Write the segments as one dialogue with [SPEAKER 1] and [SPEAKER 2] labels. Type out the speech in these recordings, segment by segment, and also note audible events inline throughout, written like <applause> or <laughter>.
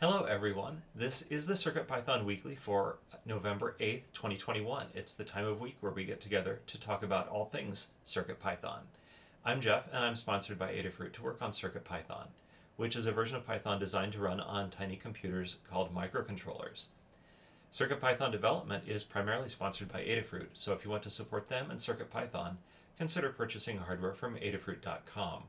[SPEAKER 1] Hello everyone, this is the CircuitPython Weekly for November 8th, 2021. It's the time of week where we get together to talk about all things CircuitPython. I'm Jeff and I'm sponsored by Adafruit to work on CircuitPython, which is a version of Python designed to run on tiny computers called microcontrollers. CircuitPython development is primarily sponsored by Adafruit, so if you want to support them and CircuitPython, consider purchasing hardware from adafruit.com.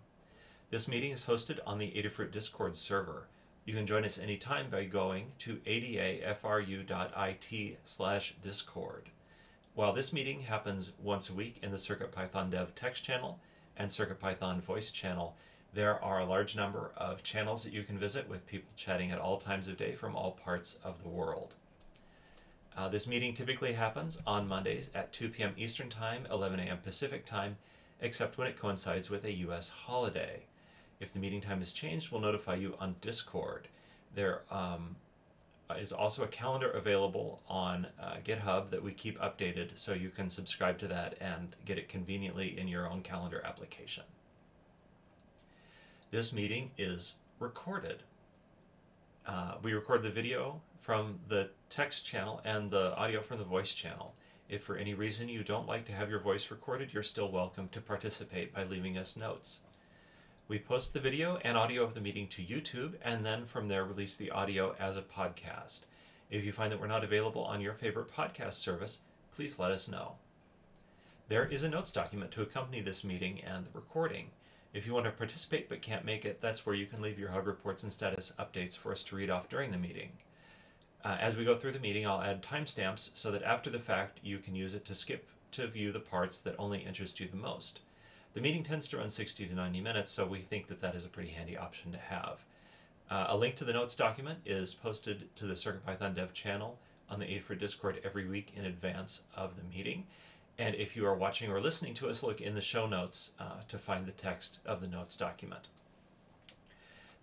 [SPEAKER 1] This meeting is hosted on the Adafruit Discord server. You can join us anytime by going to adafru.it slash discord. While this meeting happens once a week in the CircuitPython Dev text channel and CircuitPython voice channel, there are a large number of channels that you can visit with people chatting at all times of day from all parts of the world. Uh, this meeting typically happens on Mondays at 2 p.m. Eastern Time, 11 a.m. Pacific Time, except when it coincides with a U.S. holiday. If the meeting time is changed, we'll notify you on Discord. There um, is also a calendar available on uh, GitHub that we keep updated so you can subscribe to that and get it conveniently in your own calendar application. This meeting is recorded. Uh, we record the video from the text channel and the audio from the voice channel. If for any reason you don't like to have your voice recorded, you're still welcome to participate by leaving us notes. We post the video and audio of the meeting to YouTube and then from there release the audio as a podcast. If you find that we're not available on your favorite podcast service, please let us know. There is a notes document to accompany this meeting and the recording. If you want to participate but can't make it, that's where you can leave your hug reports and status updates for us to read off during the meeting. Uh, as we go through the meeting, I'll add timestamps so that after the fact you can use it to skip to view the parts that only interest you the most. The meeting tends to run 60 to 90 minutes, so we think that that is a pretty handy option to have. Uh, a link to the notes document is posted to the CircuitPython dev channel on the Adafruit Discord every week in advance of the meeting. And if you are watching or listening to us, look in the show notes uh, to find the text of the notes document.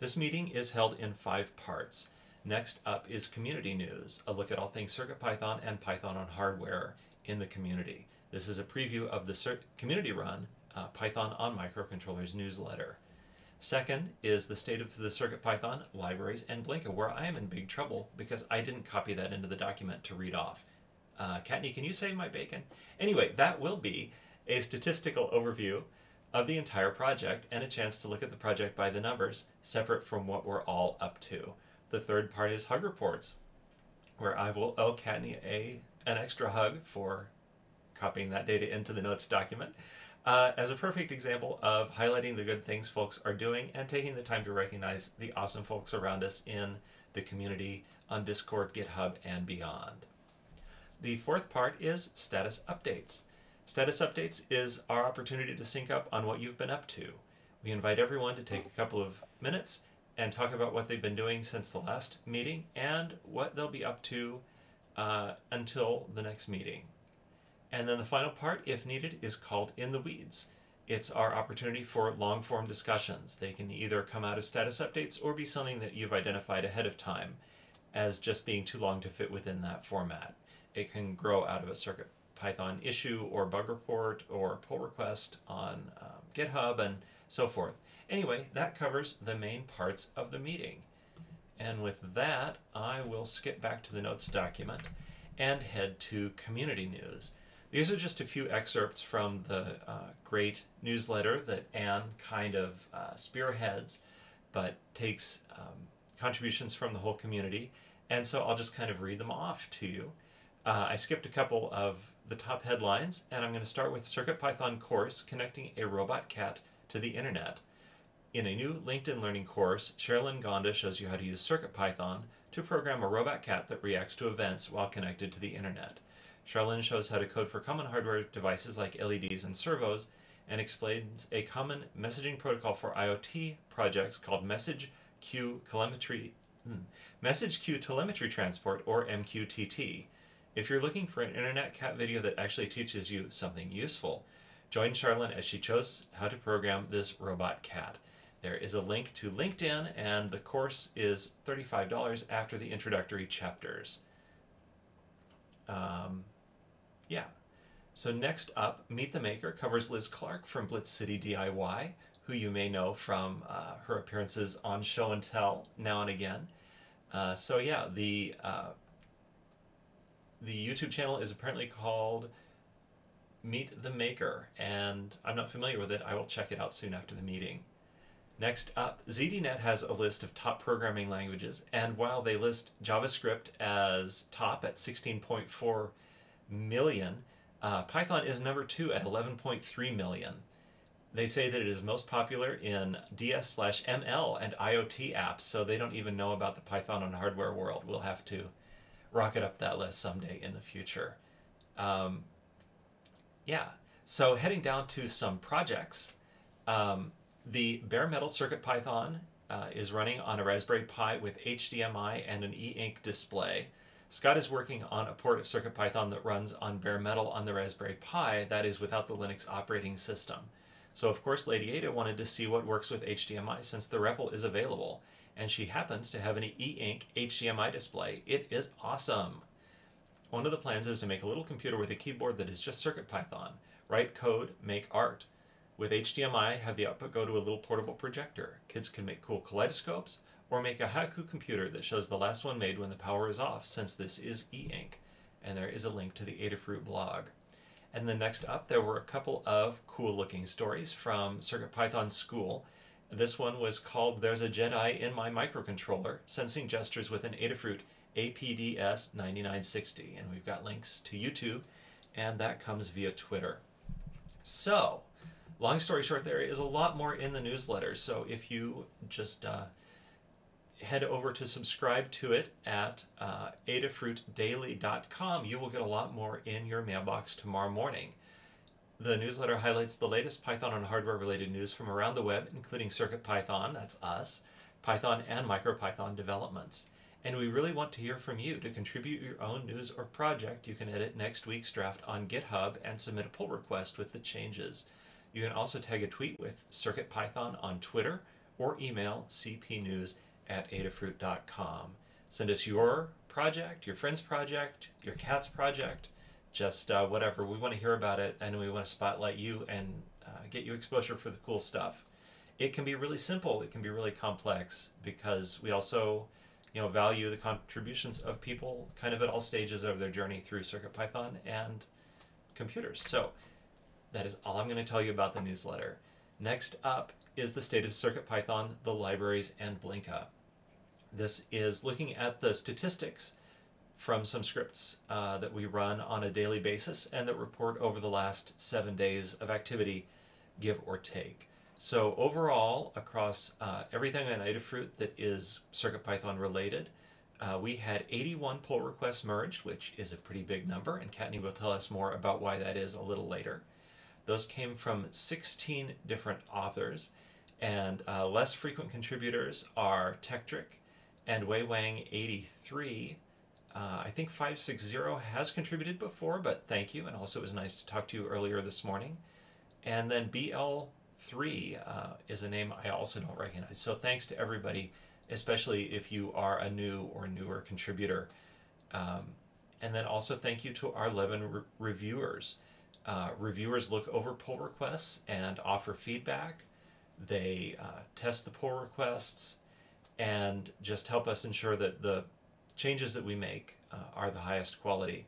[SPEAKER 1] This meeting is held in five parts. Next up is community news, a look at all things CircuitPython and Python on hardware in the community. This is a preview of the community run uh, Python on Microcontrollers newsletter. Second is the state of the CircuitPython libraries and Blinka, where I am in big trouble because I didn't copy that into the document to read off. Uh, Kattni, can you save my bacon? Anyway, that will be a statistical overview of the entire project and a chance to look at the project by the numbers, separate from what we're all up to. The third part is hug reports, where I will owe Kattni a, an extra hug for copying that data into the notes document uh, as a perfect example of highlighting the good things folks are doing and taking the time to recognize the awesome folks around us in the community on Discord, GitHub, and beyond. The fourth part is status updates. Status updates is our opportunity to sync up on what you've been up to. We invite everyone to take a couple of minutes and talk about what they've been doing since the last meeting and what they'll be up to uh, until the next meeting. And then the final part, if needed, is called In the Weeds. It's our opportunity for long form discussions. They can either come out of status updates or be something that you've identified ahead of time as just being too long to fit within that format. It can grow out of a Circuit Python issue or bug report or pull request on um, GitHub and so forth. Anyway, that covers the main parts of the meeting. And with that, I will skip back to the notes document and head to community news. These are just a few excerpts from the uh, great newsletter that Anne kind of uh, spearheads, but takes um, contributions from the whole community. And so I'll just kind of read them off to you. Uh, I skipped a couple of the top headlines, and I'm going to start with CircuitPython course connecting a robot cat to the internet. In a new LinkedIn Learning course, Sherilyn Gonda shows you how to use CircuitPython to program a robot cat that reacts to events while connected to the internet. Sherilyn shows how to code for common hardware devices like LEDs and servos and explains a common messaging protocol for IoT projects called Message Queue Telemetry, hmm, Message Queue Telemetry Transport or MQTT. If you're looking for an internet cat video that actually teaches you something useful, join Charlene as she shows how to program this robot cat. There is a link to LinkedIn, and the course is $35 after the introductory chapters. Um, yeah. So next up, Meet the Maker covers Liz Clark from Blitz City DIY, who you may know from uh, her appearances on Show and Tell now and again. Uh, so yeah, the uh, the YouTube channel is apparently called Meet the Maker, and I'm not familiar with it. I will check it out soon after the meeting. Next up, ZDNet has a list of top programming languages, and while they list JavaScript as top at 16.4 million, uh, Python is number two at 11.3 million. They say that it is most popular in DS slash ML and IoT apps, so they don't even know about the Python on hardware world. We'll have to rocket up that list someday in the future. Um, yeah, so heading down to some projects. Um, the bare metal Circuit Python uh, is running on a Raspberry Pi with HDMI and an e-ink display. Scott is working on a port of CircuitPython that runs on bare metal on the Raspberry Pi, that is without the Linux operating system. So of course Lady Ada wanted to see what works with HDMI since the REPL is available, and she happens to have an e-ink HDMI display. It is awesome! One of the plans is to make a little computer with a keyboard that is just CircuitPython. Write code, make art. With HDMI, have the output go to a little portable projector. Kids can make cool kaleidoscopes, or make a haiku computer that shows the last one made when the power is off, since this is e-ink. And there is a link to the Adafruit blog. And then next up, there were a couple of cool looking stories from CircuitPython School. This one was called There's a Jedi in My Microcontroller, Sensing Gestures with an Adafruit APDS 9960. And we've got links to YouTube, and that comes via Twitter. So, long story short, there is a lot more in the newsletter. So if you just uh, head over to subscribe to it at uh, adafruitdaily.com, you will get a lot more in your mailbox tomorrow morning. The newsletter highlights the latest Python and hardware related news from around the web, including CircuitPython, that's us, Python and MicroPython developments. And we really want to hear from you. To contribute your own news or project, you can edit next week's draft on GitHub and submit a pull request with the changes. You can also tag a tweet with CircuitPython on Twitter or email cpnews at adafruit.com. Send us your project, your friend's project, your cat's project, just uh, whatever. We want to hear about it and we want to spotlight you and uh, get you exposure for the cool stuff. It can be really simple, it can be really complex because we also you know, value the contributions of people kind of at all stages of their journey through CircuitPython and computers. So that is all I'm going to tell you about the newsletter. Next up is the state of CircuitPython, the libraries, and Blinka. This is looking at the statistics from some scripts uh, that we run on a daily basis and that report over the last seven days of activity, give or take. So overall, across uh, everything on Adafruit that is CircuitPython related, uh, we had 81 pull requests merged, which is a pretty big number, and Kattni will tell us more about why that is a little later. Those came from 16 different authors, and uh, less frequent contributors are Tekktrik and Wei Wang 83. Uh, I think 560 has contributed before, but thank you, and also it was nice to talk to you earlier this morning. And then BL three uh, is a name I also don't recognize. So thanks to everybody, especially if you are a new or newer contributor. Um, and then also thank you to our 11 re- reviewers. Uh, reviewers look over pull requests and offer feedback. They uh, test the pull requests and just help us ensure that the changes that we make uh, are the highest quality.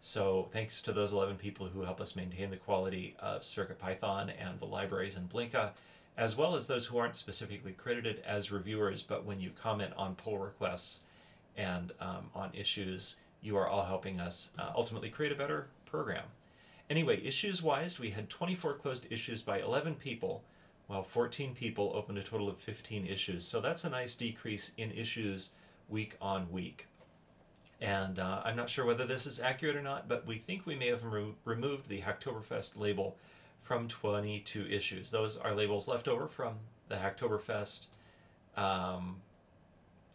[SPEAKER 1] So thanks to those 11 people who help us maintain the quality of CircuitPython and the libraries in Blinka, as well as those who aren't specifically credited as reviewers, but when you comment on pull requests and um, on issues, you are all helping us uh, ultimately create a better program. Anyway, issues wise, we had 24 closed issues by 11 people, while 14 people opened a total of 15 issues. So that's a nice decrease in issues week on week. And uh, I'm not sure whether this is accurate or not, but we think we may have remo- removed the Hacktoberfest label from 22 issues. Those are labels left over from the Hacktoberfest um,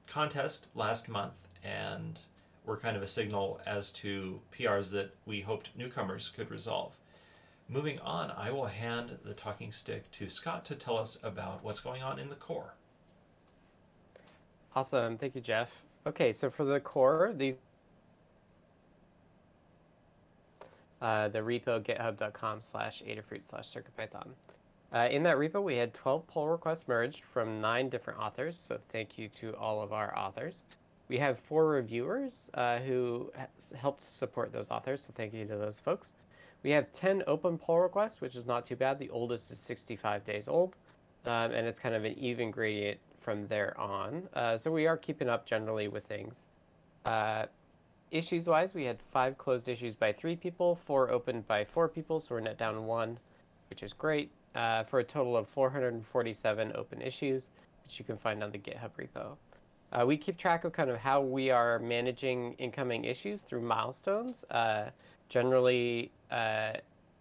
[SPEAKER 1] contest last month, and were kind of a signal as to PRs that we hoped newcomers could resolve. Moving on, I will hand the talking stick to Scott to tell us about what's going on in the core.
[SPEAKER 2] Awesome. Thank you, Jeff. Okay, so for the core, these uh, the repo github.com slash adafruit slash circuitpython. Uh, in that repo, we had 12 pull requests merged from nine different authors, so thank you to all of our authors. We have four reviewers uh, who helped support those authors, so thank you to those folks. We have 10 open pull requests, which is not too bad. The oldest is 65 days old, um, and it's kind of an even gradient from there on. Uh, so we are keeping up generally with things. Uh, issues wise, we had five closed issues by three people, four opened by four people, so we're net down one, which is great, uh, for a total of 447 open issues, which you can find on the GitHub repo. Uh, we keep track of kind of how we are managing incoming issues through milestones. Uh, generally, uh,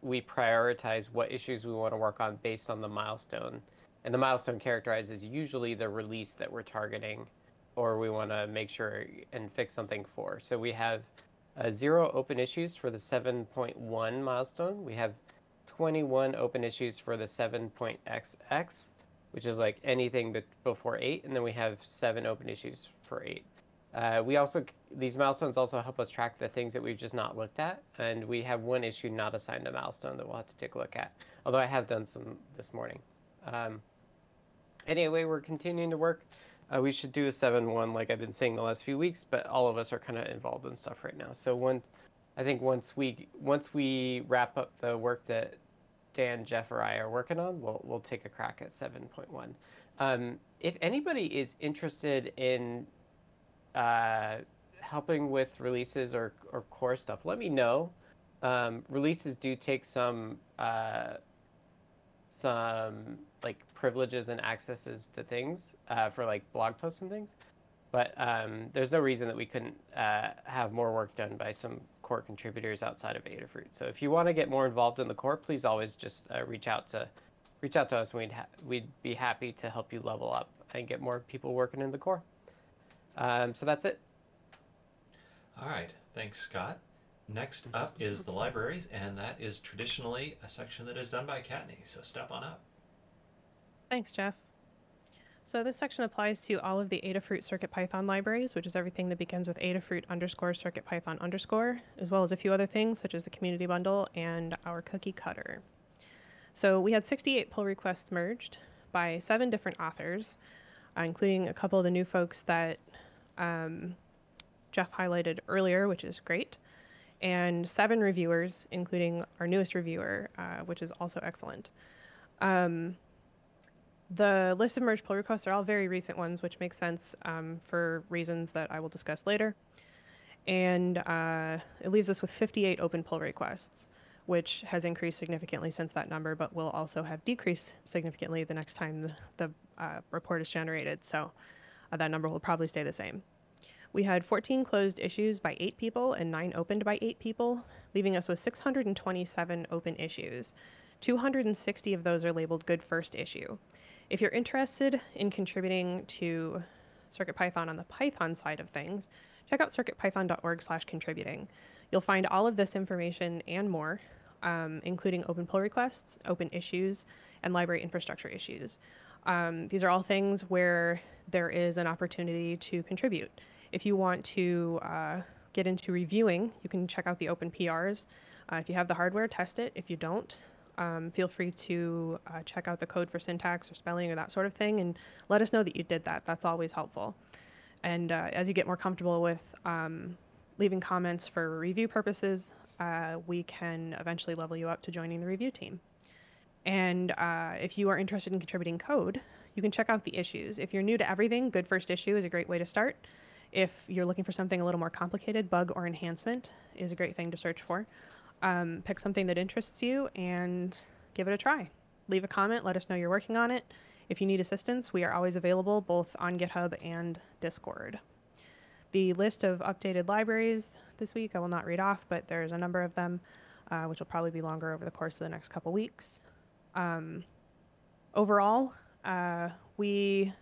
[SPEAKER 2] we prioritize what issues we want to work on based on the milestone. And the milestone characterizes usually the release that we're targeting or we want to make sure and fix something for. So we have uh, zero open issues for the 7.1 milestone. We have 21 open issues for the 7.xx, which is like anything before 8, and then we have seven open issues for 8. Uh, we also these milestones also help us track the things that we've just not looked at, and we have one issue not assigned a milestone that we'll have to take a look at. Although I have done some this morning. Um, anyway, we're continuing to work. Uh, we should do a seven one like I've been saying the last few weeks, but all of us are kind of involved in stuff right now. So one, I think once we once we wrap up the work that Dan, Jeff, or I are working on, we'll we'll take a crack at seven point one. Um, if anybody is interested in uh, helping with releases or, or core stuff, let me know. Um, releases do take some uh, some like privileges and accesses to things uh, for like blog posts and things, but um, there's no reason that we couldn't uh, have more work done by some core contributors outside of Adafruit. So if you want to get more involved in the core, please always just uh, reach out to reach out to us. We'd we'd be happy to help you level up and get more people working in the core. Um, so that's it.
[SPEAKER 1] All right. Thanks, Scott. Next up is the libraries, and that is traditionally a section that is done by Kattni. So step on up.
[SPEAKER 3] Thanks, Jeff. So this section applies to all of the Adafruit CircuitPython libraries, which is everything that begins with Adafruit underscore CircuitPython underscore, as well as a few other things such as the community bundle and our cookie cutter. So we had 68 pull requests merged by seven different authors, uh, including a couple of the new folks that um, Jeff highlighted earlier, which is great, and seven reviewers, including our newest reviewer, uh, which is also excellent. Um, the list of merge pull requests are all very recent ones, which makes sense um, for reasons that I will discuss later. And uh, it leaves us with 58 open pull requests, which has increased significantly since that number, but will also have decreased significantly the next time the, the uh, report is generated. So that number will probably stay the same. We had 14 closed issues by eight people and nine opened by eight people, leaving us with 627 open issues. 260 of those are labeled good first issue. If you're interested in contributing to CircuitPython on the Python side of things, check out circuitpython.org slash contributing. You'll find all of this information and more, um, including open pull requests, open issues, and library infrastructure issues. Um, these are all things where there is an opportunity to contribute. If you want to uh, get into reviewing, you can check out the open PRs. Uh, if you have the hardware, test it. If you don't, um, feel free to uh, check out the code for syntax or spelling or that sort of thing and let us know that you did that. That's always helpful. And uh, as you get more comfortable with um, leaving comments for review purposes, uh, we can eventually level you up to joining the review team. And uh, if you are interested in contributing code, you can check out the issues. If you're new to everything, Good First Issue is a great way to start. If you're looking for something a little more complicated, bug or enhancement is a great thing to search for. Um, pick something that interests you and give it a try. Leave a comment, let us know you're working on it. If you need assistance, we are always available both on GitHub and Discord. The list of updated libraries this week I will not read off, but there's a number of them, uh, which will probably be longer over the course of the next couple weeks. Um, overall, uh, we,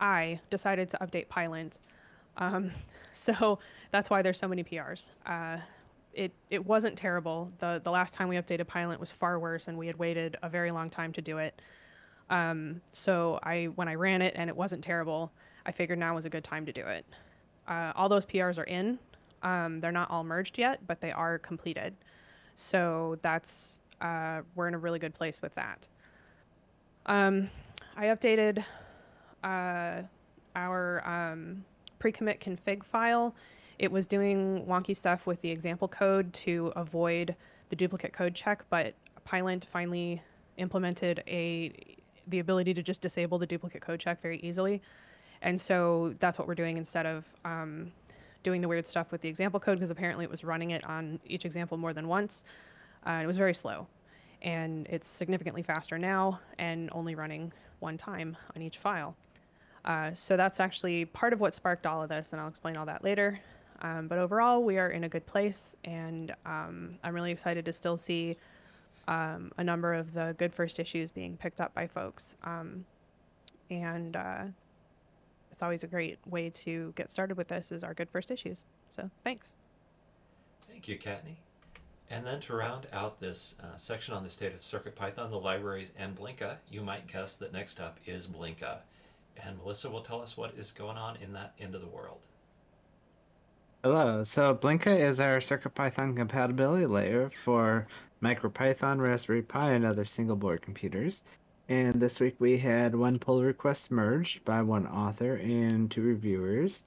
[SPEAKER 3] I decided to update Pylint um, <laughs> so that's why there's so many PRs. Uh, it, it wasn't terrible. The, the last time we updated Pylint was far worse, and we had waited a very long time to do it. Um, so I when I ran it and it wasn't terrible, I figured now was a good time to do it. Uh, all those PRs are in. Um, they're not all merged yet, but they are completed. So that's uh, we're in a really good place with that. Um, I updated uh, our um, pre-commit config file, it was doing wonky stuff with the example code to avoid the duplicate code check, but Pylint finally implemented a the ability to just disable the duplicate code check very easily. And so that's what we're doing instead of um, doing the weird stuff with the example code because apparently it was running it on each example more than once. Uh, it was very slow. And it's significantly faster now and only running one time on each file. Uh, so that's actually part of what sparked all of this, and I'll explain all that later. Um, but overall, we are in a good place, and um, I'm really excited to still see um, a number of the good first issues being picked up by folks. Um, and uh, it's always a great way to get started with this is our good first issues. So thanks.
[SPEAKER 1] Thank you, Kattni. And then to round out this uh, section on the state of CircuitPython, the libraries, and Blinka, you might guess that next up is Blinka. And Melissa will tell us what is going on in that end of the world.
[SPEAKER 4] Hello. So Blinka is our CircuitPython compatibility layer for MicroPython, Raspberry Pi, and other single board computers. And this week we had one pull request merged by one author and two reviewers.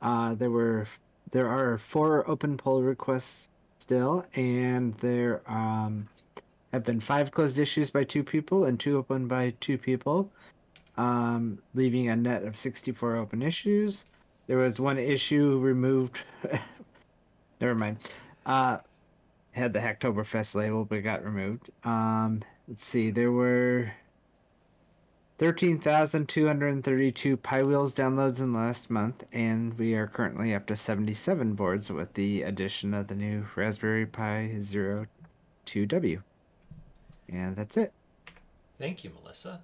[SPEAKER 4] Uh, there were there are four open pull requests still, and there um, have been five closed issues by two people and two open by two people, um, leaving a net of 64 open issues. There was one issue removed. <laughs> Never mind. Uh, had the Hacktoberfest label, but got removed. Um, let's see. There were 13,232 piwheels downloads in the last month, and we are currently up to 77 boards with the addition of the new Raspberry Pi Zero 2W. And that's it.
[SPEAKER 1] Thank you, Melissa.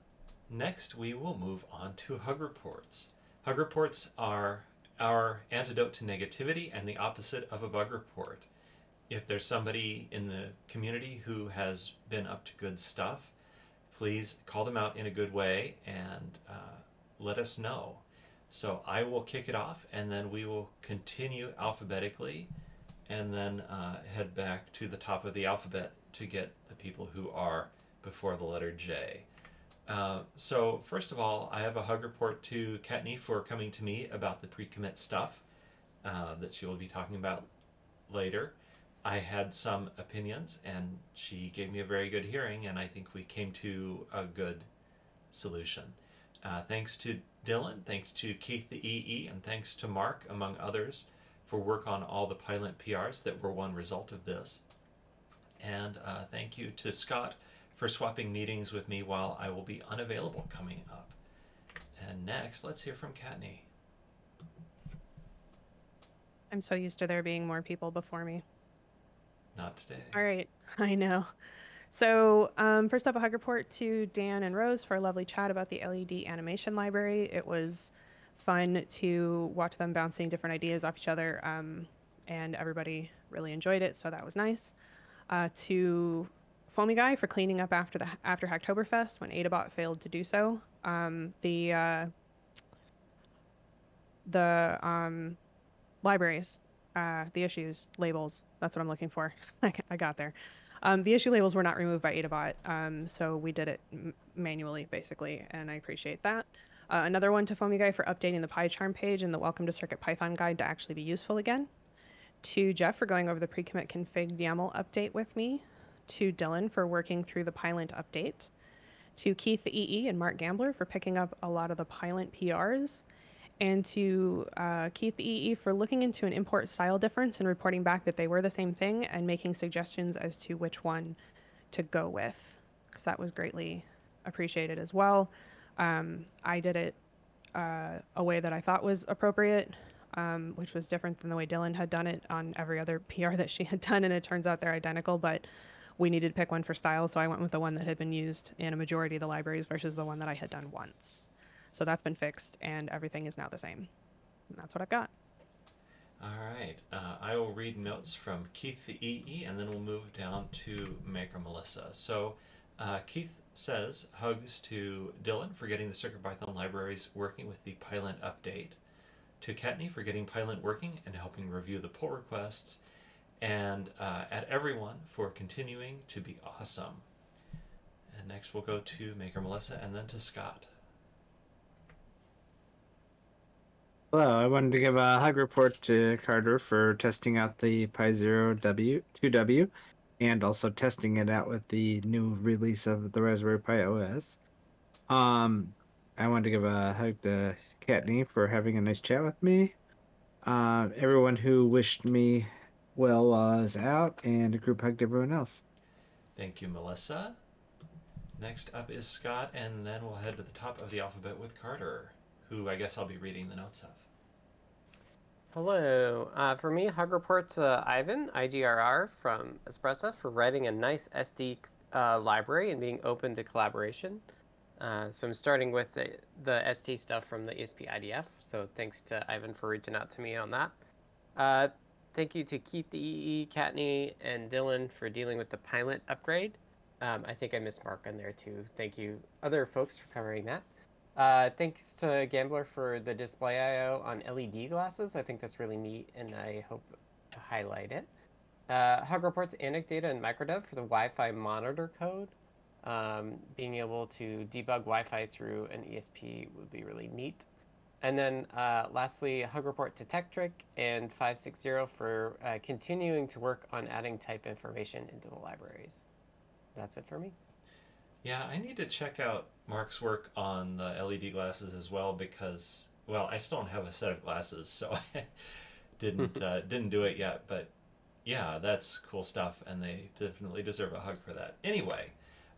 [SPEAKER 1] Next, we will move on to Hug Reports. Hug Reports are our antidote to negativity and the opposite of a bug report. If there's somebody in the community who has been up to good stuff, please call them out in a good way and uh, let us know. So I will kick it off and then we will continue alphabetically and then uh, head back to the top of the alphabet to get the people who are before the letter J. Uh, so first of all, I have a hug report to Kattni for coming to me about the pre-commit stuff uh, that she will be talking about later. I had some opinions, and she gave me a very good hearing, and I think we came to a good solution. Uh, thanks to Dylan, thanks to Keith the EE, and thanks to Mark, among others, for work on all the Pylint PRs that were one result of this. And uh, thank you to Scott for swapping meetings with me while I will be unavailable coming up. And next, let's hear from Kattni.
[SPEAKER 3] I'm so used to there being more people before me.
[SPEAKER 1] Not today.
[SPEAKER 3] All right, <laughs> I know. So um, first up, a hug report to Dan and Rose for a lovely chat about the LED animation library. It was fun to watch them bouncing different ideas off each other, um, and everybody really enjoyed it, so that was nice. Uh, to Foamy Guy for cleaning up after the after Hacktoberfest when Adabot failed to do so. Um, the uh, the um, libraries uh, the issues labels. That's what I'm looking for. <laughs> I got there. Um, the issue labels were not removed by Adabot, um, so we did it manually, basically, and I appreciate that. Uh, another one to Foamy Guy for updating the PyCharm page and the Welcome to Circuit Python guide to actually be useful again. To Jeff for going over the pre-commit config YAML update with me. To Dylan for working through the Pylint update. To Keith EE and Mark Gamblor for picking up a lot of the Pylint PRs and to uh, Keith EE for looking into an import style difference and reporting back that they were the same thing and making suggestions as to which one to go with, because that was greatly appreciated as well. Um, I did it uh, a way that I thought was appropriate, um, which was different than the way Dylan had done it on every other <laughs> PR that she had done, and it turns out they're identical, but we needed to pick one for style, so I went with the one that had been used in a majority of the libraries versus the one that I had done once. So that's been fixed, and everything is now the same. And that's what I've got.
[SPEAKER 1] All right. Uh, I will read notes from Keith the EE, and then we'll move down to Maker Melissa. So uh, Keith says hugs to Dylan for getting the CircuitPython libraries working with the Pylint update, to Kattni for getting Pylint working and helping review the pull requests, and uh, at everyone for continuing to be awesome. And next we'll go to Maker Melissa and then to Scott.
[SPEAKER 4] Hello, I wanted to give a hug report to Carter for testing out the Pi Zero W 2W and also testing it out with the new release of the Raspberry Pi OS. Um, I wanted to give a hug to Kattni for having a nice chat with me. Uh, everyone who wished me well uh, is out, and a group hug to everyone else.
[SPEAKER 1] Thank you, Melissa. Next up is Scott, and then we'll head to the top of the alphabet with Carter, who I guess I'll be reading the notes of.
[SPEAKER 2] Hello. Uh, for me, hug report to Ivan, IGRR from Espressif, for writing a nice SD uh, library and being open to collaboration. Uh, so I'm starting with the, the ST stuff from the ESP IDF. So thanks to Ivan for reaching out to me on that. Uh, thank you to Keith the EE, Kattni, and Dylan for dealing with the Pylint upgrade. Um, I think I missed Mark on there too. Thank you, other folks, for covering that. Uh, thanks to Gamblor for the display I/O on LED glasses. I think that's really neat, and I hope to highlight it. Uh, Hug reports Anecdata and Microdev for the Wi-Fi monitor code. Um, being able to debug Wi-Fi through an ESP would be really neat. And then uh, lastly, Hug report to Tekktrik and 560 for uh, continuing to work on adding type information into the libraries. That's it for me.
[SPEAKER 1] Yeah, I need to check out Mark's work on the LED glasses as well because, well, I still don't have a set of glasses, so <laughs> I didn't <laughs> uh, didn't do it yet. But yeah, that's cool stuff, and they definitely deserve a hug for that. Anyway,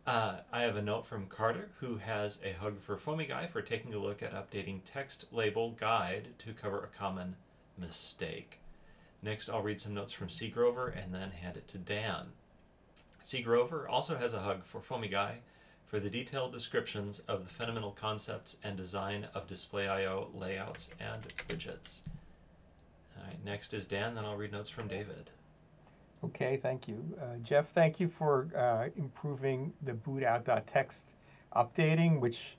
[SPEAKER 1] uh, I have a note from Carter who has a hug for Foamy Guy for taking a look at updating text label guide to cover a common mistake. Next, I'll read some notes from C. Grover and then hand it to Dan. C. Grover also has a hug for Foamy Guy for the detailed descriptions of the fundamental concepts and design of display I/O layouts and widgets. All right, next is Dan, then I'll read notes from David.
[SPEAKER 5] Okay, thank you. Uh, Jeff, thank you for uh, improving the bootout.txt updating, which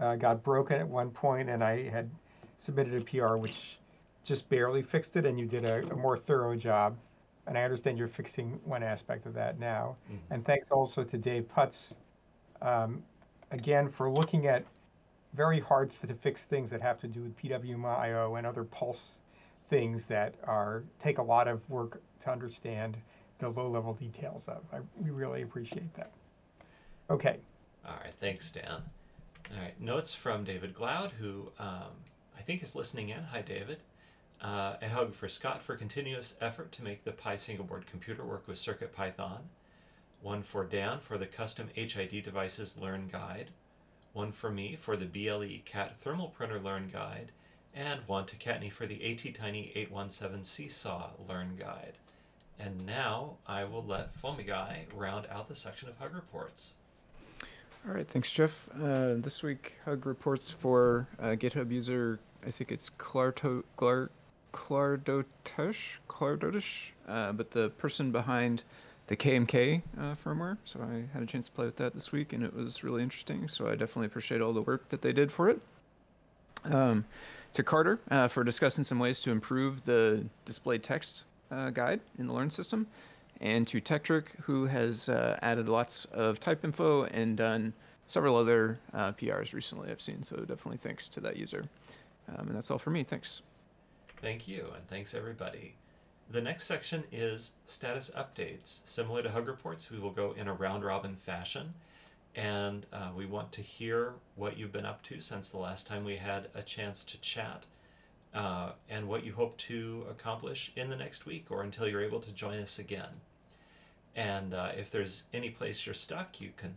[SPEAKER 5] uh, got broken at one point, and I had submitted a PR which just barely fixed it, and you did a, a more thorough job. And I understand you're fixing one aspect of that now.
[SPEAKER 1] Mhm.
[SPEAKER 5] And thanks also to Dave Putz, um, again, for looking at very hard to fix things that have to do with PWMIO and other pulse things that are take a lot of work to understand the low level details of. I, we really appreciate that. Okay,
[SPEAKER 1] All right, thanks, Dan. All right, notes from David Glaude, who um, I think is listening in. Hi, David. Uh, a hug for Scott for continuous effort to make the Pi single board computer work with CircuitPython. One for Dan for the custom HID devices learn guide. One for me for the BLE CAT thermal printer learn guide. And one to Kattni for the ATtiny 817 Seesaw learn guide. And now I will let Foamy Guy round out the section of hug reports.
[SPEAKER 6] All right, thanks, Jeff. Uh, this week, Hug reports for uh, GitHub user, I think it's Clarto, Clar, Clardotush, Clardotush, uh, but the person behind the KMK uh, firmware. So I had a chance to play with that this week, and it was really interesting. So I definitely appreciate all the work that they did for it. Um, to Carter uh, for discussing some ways to improve the display text uh, guide in the Learn system and to Tekktrik, who has uh, added lots of type info and done several other uh, PRs recently I've seen. So definitely thanks to that user. Um, and that's all for me. Thanks.
[SPEAKER 1] Thank you, and thanks everybody. The next section is status updates. Similar to Hug Reports, we will go in a round robin fashion, and uh, we want to hear what you've been up to since the last time we had a chance to chat, uh, and what you hope to accomplish in the next week or until you're able to join us again. And uh, if there's any place you're stuck, you can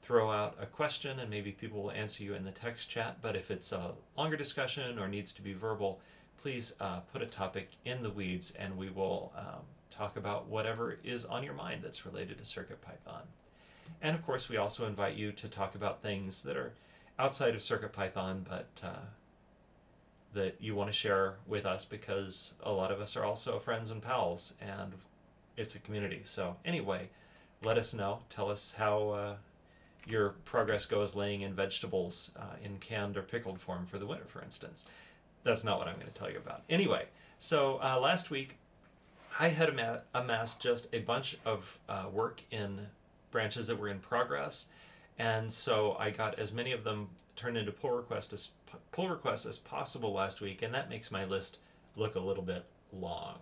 [SPEAKER 1] throw out a question and maybe people will answer you in the text chat. But if it's a longer discussion or needs to be verbal, please uh, put a topic in the weeds and we will um, talk about whatever is on your mind that's related to CircuitPython. And of course, we also invite you to talk about things that are outside of CircuitPython but uh, that you want to share with us because a lot of us are also friends and pals and it's a community. So, anyway, let us know. Tell us how uh, your progress goes laying in vegetables uh, in canned or pickled form for the winter, for instance that's not what I'm going to tell you about. Anyway, so uh, last week I had ama- amassed just a bunch of uh, work in branches that were in progress, and so I got as many of them turned into pull requests as pull requests as possible last week, and that makes my list look a little bit long.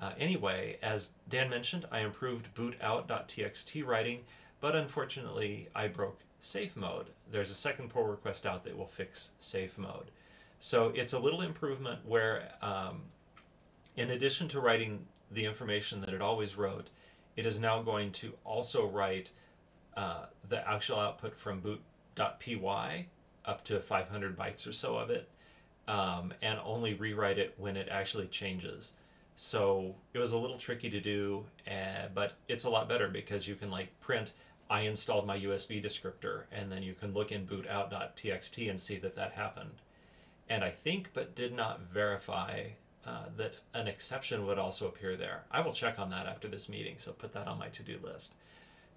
[SPEAKER 1] Uh, anyway, as Dan mentioned, I improved bootout.txt writing, but unfortunately, I broke safe mode. There's a second pull request out that will fix safe mode. So it's a little improvement where, um, in addition to writing the information that it always wrote, it is now going to also write uh, the actual output from boot.py up to 500 bytes or so of it, um, and only rewrite it when it actually changes. So it was a little tricky to do, uh, but it's a lot better because you can like print. I installed my USB descriptor, and then you can look in bootout.txt and see that that happened. And I think, but did not verify uh, that an exception would also appear there. I will check on that after this meeting, so put that on my to-do list.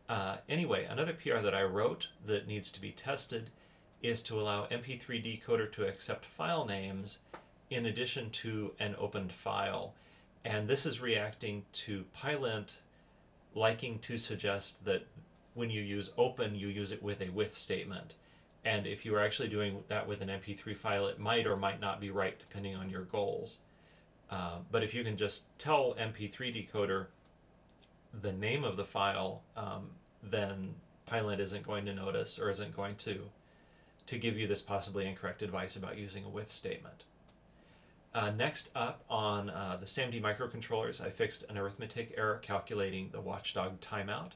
[SPEAKER 1] Uh, anyway, another PR that I wrote that needs to be tested is to allow MP3 decoder to accept file names in addition to an opened file. And this is reacting to Pylint liking to suggest that when you use open, you use it with a with statement. And if you are actually doing that with an MP3 file, it might or might not be right depending on your goals. Uh, but if you can just tell MP3 decoder the name of the file, um, then Pylint isn't going to notice or isn't going to to give you this possibly incorrect advice about using a with statement. Uh, next up on uh, the SAMD microcontrollers, I fixed an arithmetic error calculating the watchdog timeout.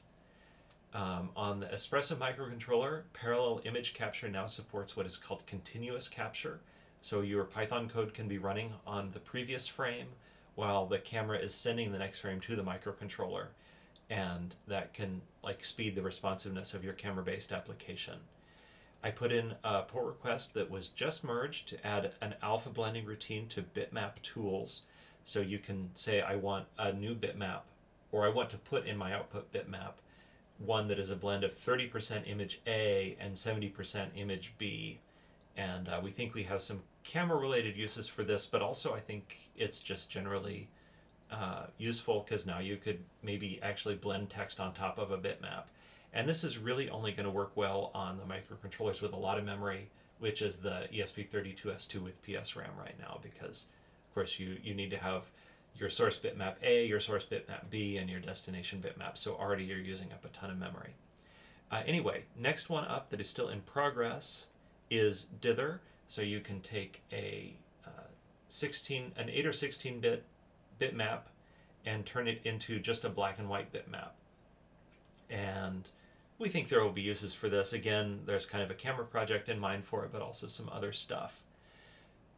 [SPEAKER 1] Um, on the Espressif microcontroller, parallel image capture now supports what is called continuous capture. So your Python code can be running on the previous frame while the camera is sending the next frame to the microcontroller. And that can like speed the responsiveness of your camera-based application. I put in a pull request that was just merged to add an alpha blending routine to bitmap tools. So you can say, I want a new bitmap, or I want to put in my output bitmap one that is a blend of 30% image A and 70% image B. And uh, we think we have some camera related uses for this, but also I think it's just generally uh, useful because now you could maybe actually blend text on top of a bitmap. And this is really only going to work well on the microcontrollers with a lot of memory, which is the ESP32S2 with PSRAM right now, because of course you, you need to have your source bitmap A, your source bitmap B, and your destination bitmap. So already you're using up a ton of memory. Uh, anyway, next one up that is still in progress is dither. So you can take a uh, 16, an 8 or 16 bit bitmap and turn it into just a black and white bitmap. And we think there will be uses for this. Again, there's kind of a camera project in mind for it, but also some other stuff.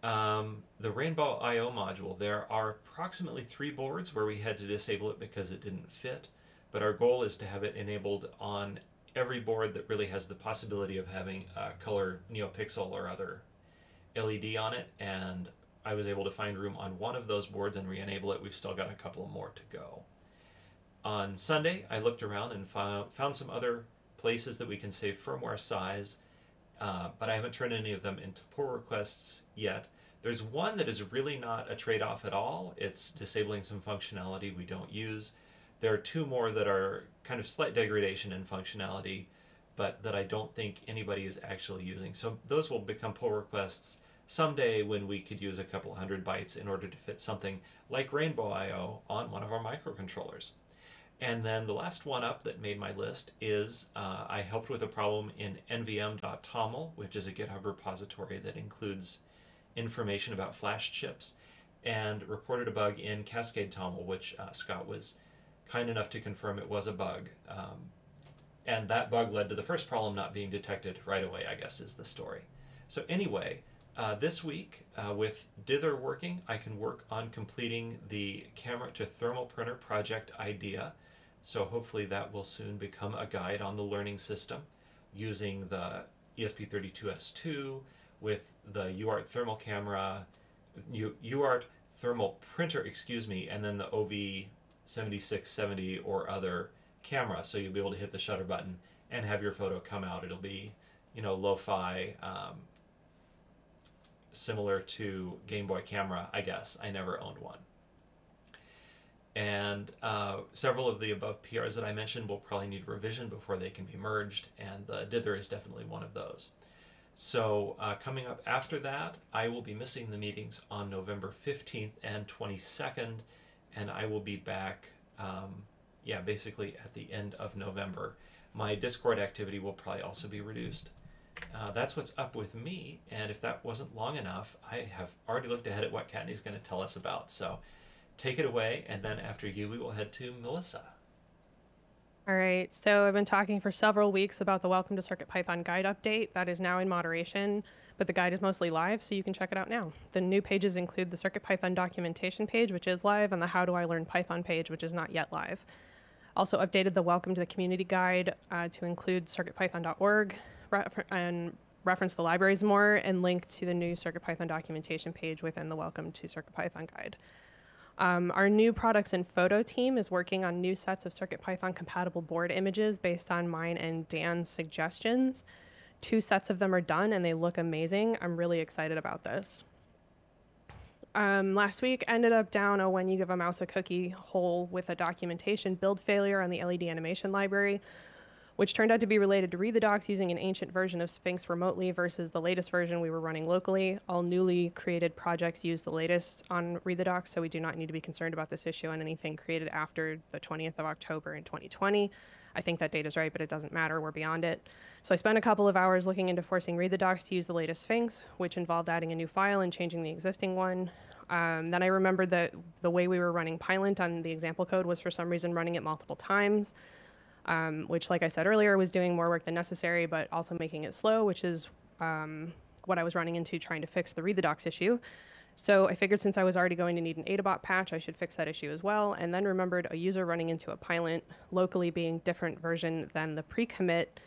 [SPEAKER 1] Um, the Rainbow I.O. module, there are approximately three boards where we had to disable it because it didn't fit, but our goal is to have it enabled on every board that really has the possibility of having a color NeoPixel or other LED on it, and I was able to find room on one of those boards and re-enable it. We've still got a couple more to go. On Sunday, I looked around and found, found some other places that we can save firmware size, uh, but I haven't turned any of them into pull requests yet. There's one that is really not a trade-off at all. It's disabling some functionality we don't use. There are two more that are kind of slight degradation in functionality, but that I don't think anybody is actually using. So those will become pull requests someday when we could use a couple hundred bytes in order to fit something like Rainbow I.O. on one of our microcontrollers. And then the last one up that made my list is uh, I helped with a problem in nvm.toml, which is a GitHub repository that includes information about flash chips, and reported a bug in Cascade Toml, which uh, Scott was kind enough to confirm it was a bug. Um, and that bug led to the first problem not being detected right away, I guess, is the story. So, anyway, uh, this week, uh, with Dither working, I can work on completing the camera to thermal printer project idea. So hopefully that will soon become a guide on the learning system using the ESP32S2 with the UART thermal camera, U, UART thermal printer, excuse me, and then the OV7670 or other camera. So you'll be able to hit the shutter button and have your photo come out. It'll be, you know, lo-fi, um, similar to Game Boy camera, I guess. I never owned one. And uh, several of the above PRs that I mentioned will probably need revision before they can be merged, and the Dither is definitely one of those. So, uh, coming up after that, I will be missing the meetings on November 15th and 22nd, and I will be back, um, yeah, basically at the end of November. My Discord activity will probably also be reduced. Uh, that's what's up with me, and if that wasn't long enough, I have already looked ahead at what Kattni's going to tell us about. So, take it away, and then after you, we will head to Melissa.
[SPEAKER 3] All right, so I've been talking for several weeks about the Welcome to CircuitPython guide update that is now in moderation, but the guide is mostly live, so you can check it out now. The new pages include the CircuitPython documentation page, which is live, and the How Do I Learn Python page, which is not yet live. Also updated the Welcome to the Community guide uh, to include circuitpython.org and reference the libraries more, and link to the new CircuitPython documentation page within the Welcome to CircuitPython guide. Um, our new products and photo team is working on new sets of CircuitPython compatible board images based on mine and Dan's suggestions. Two sets of them are done and they look amazing. I'm really excited about this. Um, last week ended up down a when you give a mouse a cookie hole with a documentation build failure on the LED animation library, which turned out to be related to read the docs using an ancient version of Sphinx remotely versus the latest version we were running locally. All newly created projects use the latest on read the docs, so we do not need to be concerned about this issue on anything created after the 20th of October in 2020. I think that date is right, but it doesn't matter. We're beyond it. So I spent a couple of hours looking into forcing read the docs to use the latest Sphinx, which involved adding a new file and changing the existing one. Um, then I remembered that the way we were running Pylint on the example code was for some reason running it multiple times um, which, like I said earlier, was doing more work than necessary, but also making it slow, which is um, what I was running into trying to fix the read the docs issue. So I figured since I was already going to need an AdaBot patch, I should fix that issue as well. And then remembered a user running into a Pylint locally being different version than the pre-commit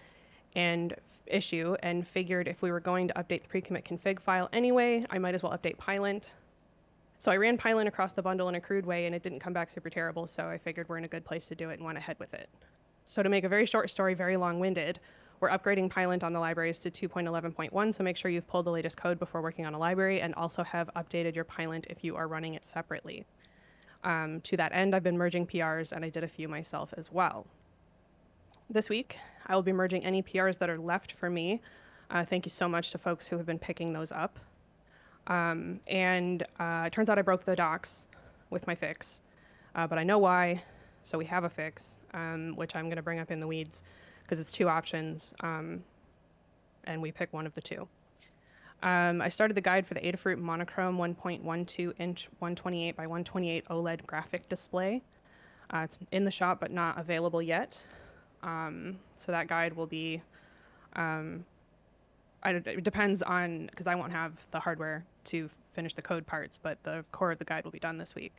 [SPEAKER 3] and issue, and figured if we were going to update the pre-commit config file anyway, I might as well update Pylint. So I ran Pylint across the bundle in a crude way, and it didn't come back super terrible. So I figured we're in a good place to do it and went ahead with it. So to make a very short story very long-winded, we're upgrading Pylint on the libraries to 2.11.1, so make sure you've pulled the latest code before working on a library and also have updated your Pylint if you are running it separately. Um, to that end, I've been merging PRs and I did a few myself as well. This week, I will be merging any PRs that are left for me. Uh, thank you so much to folks who have been picking those up. Um, and uh, it turns out I broke the docs with my fix, uh, but I know why, so we have a fix, um, which I'm going to bring up in the weeds because it's two options, um, and we pick one of the two. Um, I started the guide for the Adafruit Monochrome 1.12 inch 128 by 128 OLED graphic display. Uh, it's in the shop but not available yet. Um, so that guide will be, um, I, it depends on, because I won't have the hardware to finish the code parts, but the core of the guide will be done this week.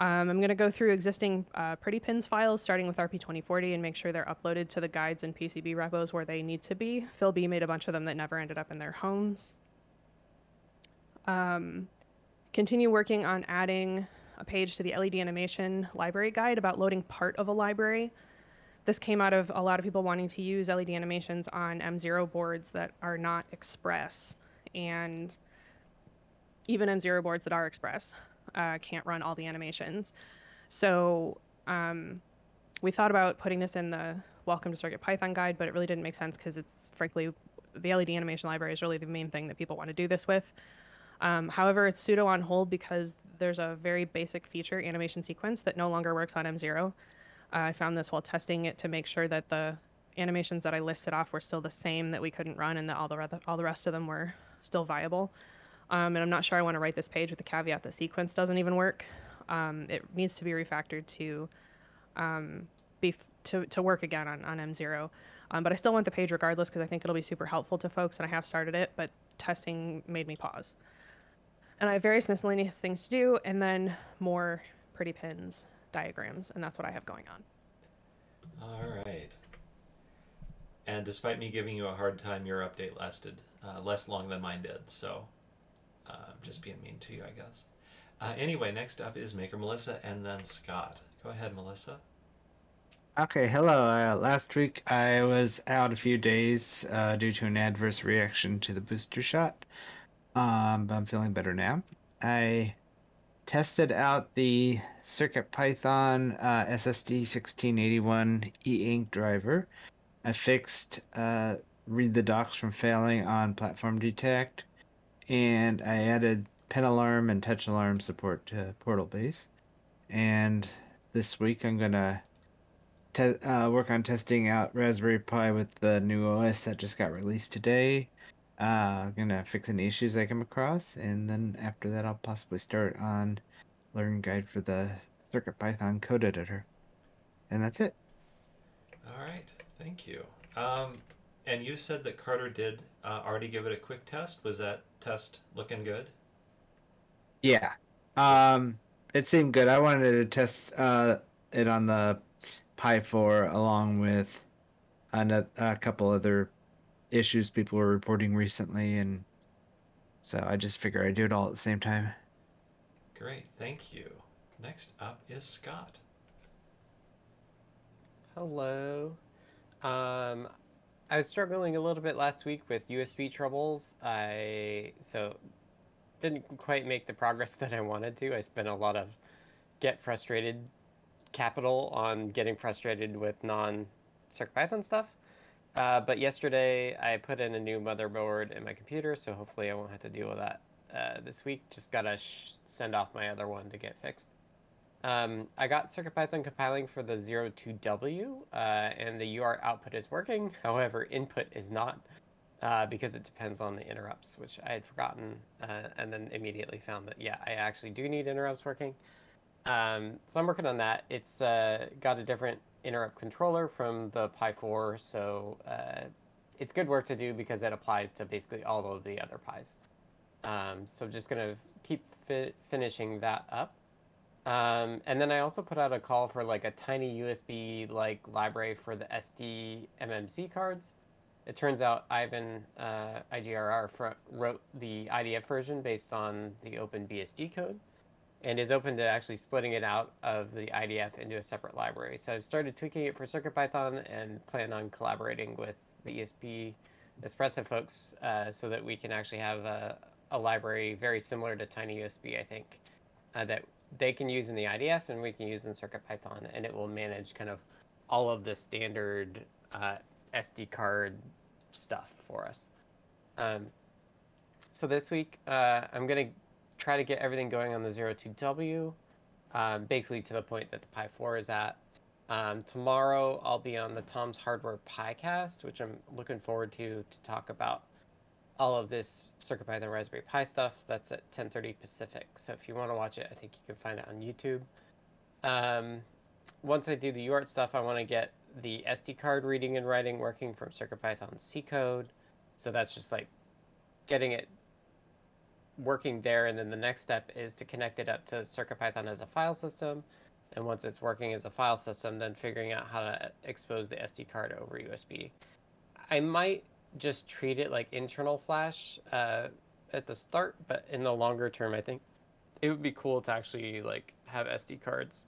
[SPEAKER 3] Um, I'm going to go through existing uh, Pretty Pins files, starting with RP2040, and make sure they're uploaded to the guides and PCB repos where they need to be. Phil B made a bunch of them that never ended up in their homes. Um, continue working on adding a page to the LED animation library guide about loading part of a library. This came out of a lot of people wanting to use LED animations on M0 boards that are not Express, and even M0 boards that are Express uh, can't run all the animations. So um, we thought about putting this in the Welcome to Circuit Python guide, but it really didn't make sense because it's frankly the LED animation library is really the main thing that people want to do this with. Um, however, it's pseudo on hold because there's a very basic feature animation sequence that no longer works on M0. Uh, I found this while testing it to make sure that the animations that I listed off were still the same that we couldn't run and that all the, all the rest of them were still viable. Um, and I'm not sure I want to write this page with the caveat that sequence doesn't even work. Um, it needs to be refactored to um, be to, to work again on, on M0. Um, but I still want the page regardless because I think it'll be super helpful to folks, and I have started it, but testing made me pause. And I have various miscellaneous things to do, and then more pretty pins diagrams, and that's what I have going on.
[SPEAKER 1] All right. And despite me giving you a hard time, your update lasted uh, less long than mine did, so uh, just being mean to you, I guess. Uh, anyway, next up is Maker Melissa and then Scott. Go ahead, Melissa.
[SPEAKER 4] Okay, hello. Uh, last week I was out a few days uh, due to an adverse reaction to the booster shot. Um, but I'm feeling better now. I tested out the CircuitPython uh, SSD 1681 e-ink driver. I fixed uh, read the docs from failing on platform detect, and I added pin alarm and touch alarm support to Portal Base. And this week I'm gonna uh, work on testing out Raspberry Pi with the new OS that just got released today. Uh, I'm gonna fix any issues I come across, and then after that I'll possibly start on Learn Guide for the Circuit Python code editor. And that's it.
[SPEAKER 1] All right, thank you. Um, and you said that Carter did uh, already give it a quick test. Was that test looking good?
[SPEAKER 4] Yeah. Um, it seemed good. I wanted to test uh, it on the Pi 4 along with a, a couple other issues people were reporting recently, and so I just figured I'd do it all at the same time.
[SPEAKER 1] Great, thank you. Next up is Scott.
[SPEAKER 2] Hello. Um, I was struggling a little bit last week with USB troubles. I so didn't quite make the progress <laughs> that I wanted to. I spent a lot of get frustrated capital on getting frustrated with non CircuitPython stuff. Uh, but yesterday I put in a new motherboard in my computer, so hopefully I won't have to deal with that uh, this week. Just gotta send off my other one to get fixed. Um, I got CircuitPython compiling for the 02W, uh, and the UART output is working. <laughs> However, input is not, uh, because it depends on the interrupts, which I had forgotten, uh, and then immediately found that, yeah, I actually do need interrupts working. Um, so I'm working on that. It's uh, got a different interrupt controller from the Pi 4, so uh, it's good work to do because it applies to basically all of the other Pis. Um, so I'm just going to keep fi- finishing that up. Um, and then I also put out a call for like a tiny USB like library for the SD MMC cards. It turns out Ivan uh, IGRR fr- wrote the IDF version based on the OpenBSD code and is open to actually splitting it out of the IDF into a separate library. So I started tweaking it for CircuitPython and plan on collaborating with the ESP Espressif folks uh, so that we can actually have a, a library very similar to TinyUSB, I think, uh, that they can use in the IDF and we can use in CircuitPython, and it will manage kind of all of the standard uh, SD card stuff for us. Um, so this week, uh, I'm going to try to get everything going on the 02W, um, basically to the point that the Pi 4 is at. Um, tomorrow, I'll be on the Tom's Hardware PiCast, which I'm looking forward to to talk about all of this CircuitPython Raspberry Pi stuff. That's at 10:30 Pacific. So if you want to watch it, I think you can find it on YouTube. Um, once I do the UART stuff, I want to get the SD card reading and writing working from CircuitPython C code. So that's just like getting it working there, and then the next step is to connect it up to CircuitPython as a file system. And once it's working as a file system, then figuring out how to expose the SD card over USB. I might just treat it like internal flash uh, at the start, but in the longer term, I think it would be cool to actually like have SD cards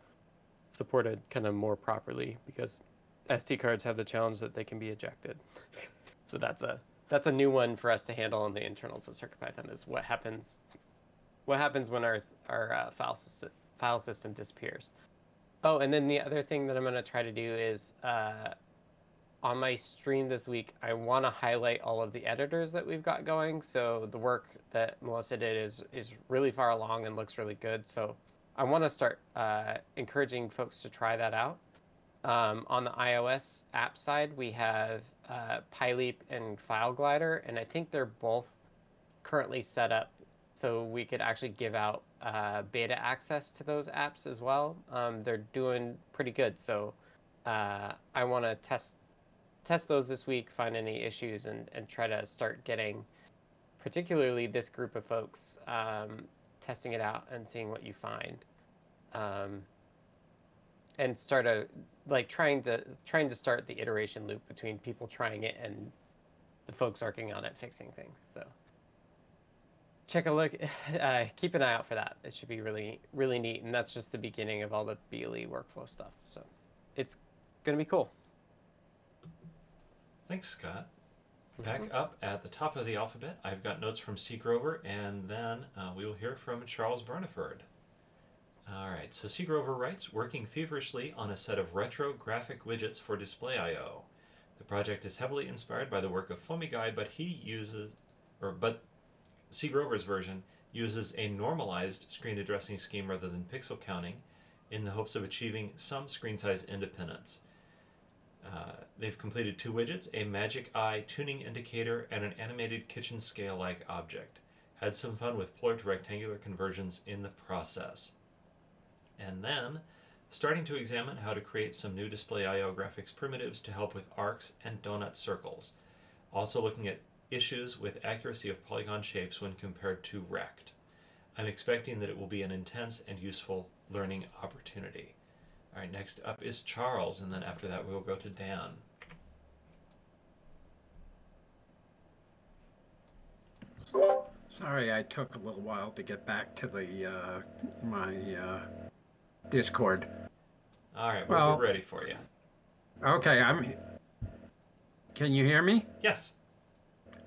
[SPEAKER 2] supported kind of more properly because SD cards have the challenge that they can be ejected. <laughs> so that's a that's a new one for us to handle on the internals of CircuitPython is what happens what happens when our our uh, file file system disappears. Oh, and then the other thing that I'm going to try to do is uh, on my stream this week, I want to highlight all of the editors that we've got going. So the work that Melissa did is is really far along and looks really good. So I want to start uh, encouraging folks to try that out. Um, on the iOS app side, we have uh, PyLeap and FileGlider, and I think they're both currently set up so we could actually give out uh, beta access to those apps as well. Um, they're doing pretty good, so uh, I want to test test those this week, find any issues, and, and try to start getting, particularly this group of folks, um, testing it out and seeing what you find, um, and start a like trying to trying to start the iteration loop between people trying it and the folks working on it fixing things. So check a look, <laughs> uh, keep an eye out for that. It should be really really neat, and that's just the beginning of all the BLE workflow stuff. So it's gonna be cool.
[SPEAKER 1] Thanks, Scott. Back up at the top of the alphabet, I've got notes from C. Grover, and then uh, we will hear from Charles Burniford. All right, so C. Grover writes, working feverishly on a set of retro graphic widgets for Display.io. The project is heavily inspired by the work of FoamyGuy, but he uses, or but C. Grover's version uses a normalized screen addressing scheme rather than pixel counting in the hopes of achieving some screen size independence. Uh, they've completed two widgets a magic eye tuning indicator and an animated kitchen scale like object. Had some fun with polar to rectangular conversions in the process. And then, starting to examine how to create some new display IO graphics primitives to help with arcs and donut circles. Also looking at issues with accuracy of polygon shapes when compared to rect. I'm expecting that it will be an intense and useful learning opportunity. All right, next up is Charles, and then after that we'll go to Dan.
[SPEAKER 7] Sorry, I took a little while to get back to the uh, my uh, Discord.
[SPEAKER 1] All right, we're,
[SPEAKER 7] Well-
[SPEAKER 1] we're ready for you.
[SPEAKER 7] Okay, I'm. Can you hear me?
[SPEAKER 1] Yes.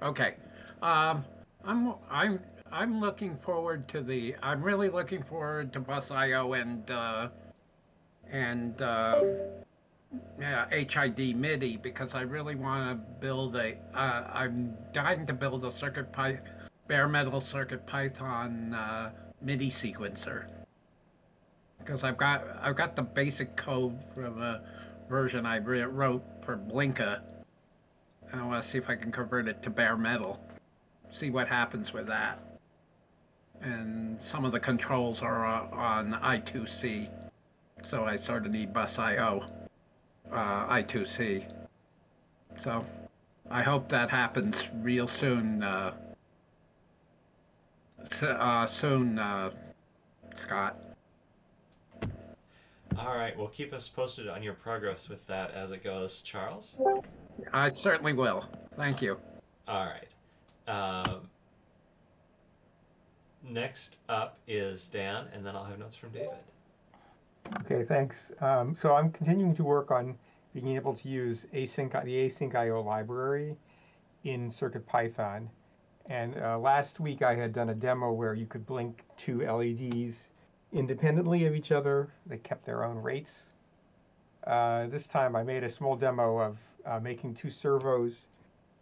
[SPEAKER 7] Okay. Um, I'm I'm I'm looking forward to the. I'm really looking forward to Bus.io and uh, and uh, yeah, HID MIDI because I really want to build a. Uh, I'm dying to build a Circuit Py, bare metal Circuit Python uh, MIDI sequencer because I've got I've got the basic code from a version I wrote for Blinka. And I want to see if I can convert it to bare metal. See what happens with that. And some of the controls are uh, on I2C. So I sort of need bus IO, uh, I2C. So I hope that happens real soon. Uh, uh, soon, uh, Scott.
[SPEAKER 1] All right, well, keep us posted on your progress with that as it goes, Charles.
[SPEAKER 7] I certainly will. Thank you.
[SPEAKER 1] All right. Um, next up is Dan, and then I'll have notes from David.
[SPEAKER 5] Okay, thanks. Um, so I'm continuing to work on being able to use async the async IO library in CircuitPython. And uh, last week I had done a demo where you could blink two LEDs independently of each other. They kept their own rates. Uh, this time I made a small demo of uh, making two servos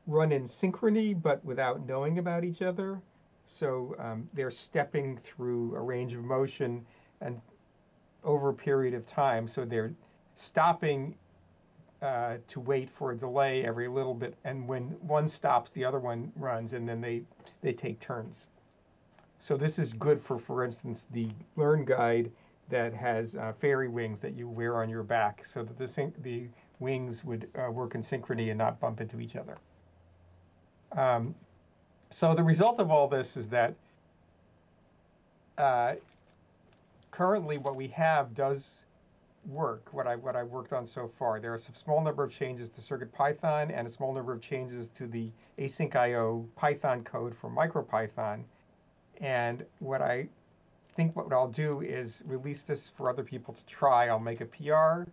[SPEAKER 5] run in synchrony but without knowing about each other. So um, they're stepping through a range of motion and over a period of time. So they're stopping uh, to wait for a delay every little bit, and when one stops, the other one runs, and then they they take turns. So this is good for, for instance, the Learn Guide that has uh, fairy wings that you wear on your back, so that the the wings would uh, work in synchrony and not bump into each other. Um, so the result of all this is that uh, currently what we have does work, what I what I worked on so far. There are some small number of changes to CircuitPython and a small number of changes to the async IO Python code for MicroPython. And what I think what I'll do is release this for other people to try. I'll make a PR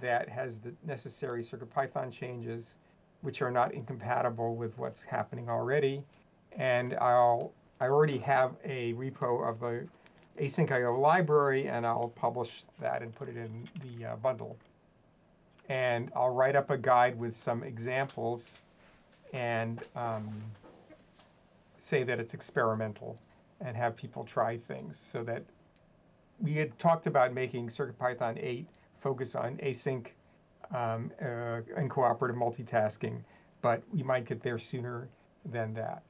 [SPEAKER 5] that has the necessary CircuitPython changes, which are not incompatible with what's happening already. And I'll I already have a repo of the async IO library, and I'll publish that and put it in the uh, bundle. And I'll write up a guide with some examples and um, say that it's experimental and have people try things so that we had talked about making CircuitPython 8 focus on async um, uh, and cooperative multitasking, but we might get there sooner than that.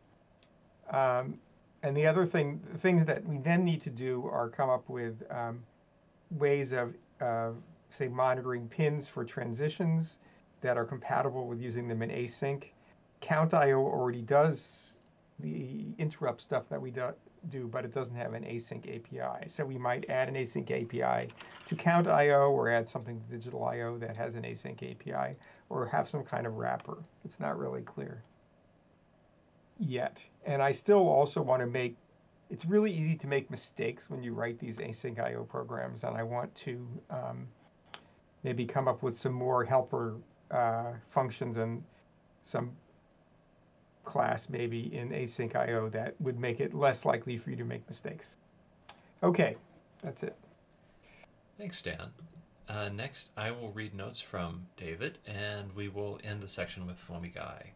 [SPEAKER 5] Um, and the other thing, things that we then need to do are come up with um, ways of, uh, say, monitoring pins for transitions that are compatible with using them in async. CountIO already does the interrupt stuff that we do, do, but it doesn't have an async API. So we might add an async API to CountIO or add something to DigitalIO that has an async API or have some kind of wrapper. It's not really clear yet. And I still also want to make it's really easy to make mistakes when you write these async IO programs, and I want to um, maybe come up with some more helper uh, functions and some class maybe in async IO that would make it less likely for you to make mistakes. Okay, that's it.
[SPEAKER 1] Thanks, Dan. Uh, next, I will read notes from David, and we will end the section with Foamy Guy.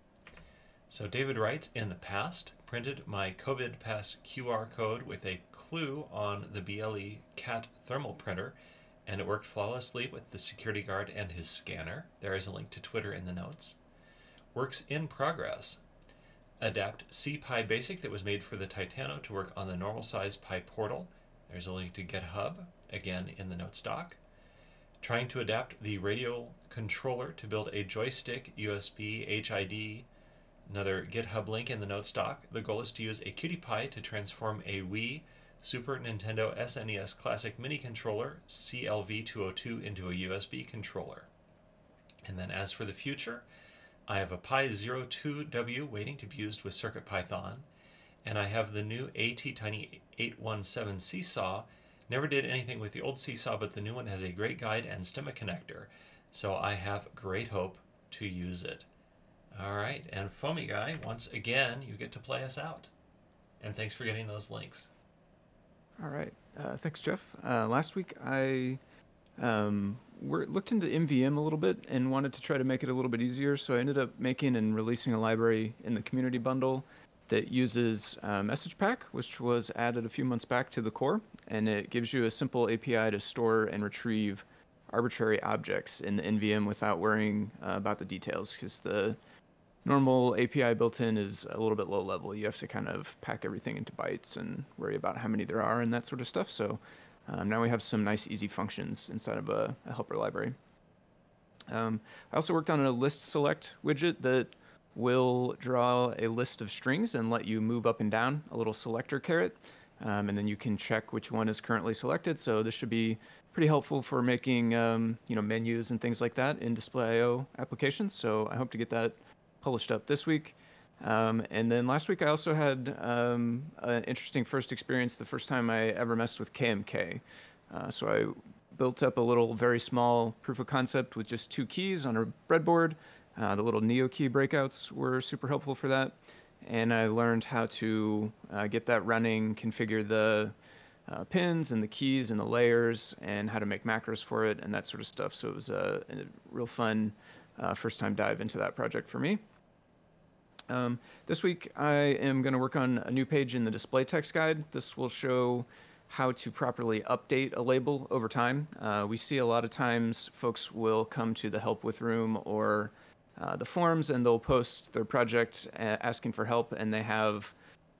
[SPEAKER 1] So David writes, in the past, printed my COVID Pass QR code with a clue on the BLE CAT thermal printer, and it worked flawlessly with the security guard and his scanner. There is a link to Twitter in the notes. Works in progress. Adapt CPy Basic that was made for the Titano to work on the normal size PyPortal. There's a link to GitHub, again in the notes doc. Trying to adapt the radio controller to build a joystick USB HID Another GitHub link in the notes doc. The goal is to use a QT Py to transform a Wii, Super Nintendo SNES Classic Mini Controller CLV202 into a USB controller. And then as for the future, I have a Pi 02W waiting to be used with CircuitPython, and I have the new ATtiny 817 Seesaw. Never did anything with the old Seesaw, but the new one has a great guide and stemma connector, so I have great hope to use it. All right, and Foamy Guy, once again, you get to play us out. And thanks for getting those links.
[SPEAKER 6] All right. Uh, thanks, Jeff. Uh, last week I um, were, looked into NVM a little bit and wanted to try to make it a little bit easier. So I ended up making and releasing a library in the community bundle that uses uh, Message Pack, which was added a few months back to the core. And it gives you a simple API to store and retrieve arbitrary objects in the NVM without worrying uh, about the details because the normal API built in is a little bit low level. You have to kind of pack everything into bytes and worry about how many there are and that sort of stuff. So um, now we have some nice easy functions inside of a, a helper library. Um, I also worked on a list select widget that will draw a list of strings and let you move up and down a little selector caret. Um, and then you can check which one is currently selected. So this should be pretty helpful for making um, you know menus and things like that in Display.io applications. So I hope to get that published up this week. Um, and then last week I also had um, an interesting first experience, the first time I ever messed with KMK. Uh, so I built up a little very small proof of concept with just two keys on a breadboard. Uh, the little NeoKey breakouts were super helpful for that. And I learned how to uh, get that running, configure the uh, pins and the keys and the layers, and how to make macros for it and that sort of stuff. So it was a, a real fun uh, first time dive into that project for me. Um, this week, I am going to work on a new page in the display text guide. This will show how to properly update a label over time. Uh, we see a lot of times folks will come to the help with room or uh, the forums and they'll post their project asking for help, and they have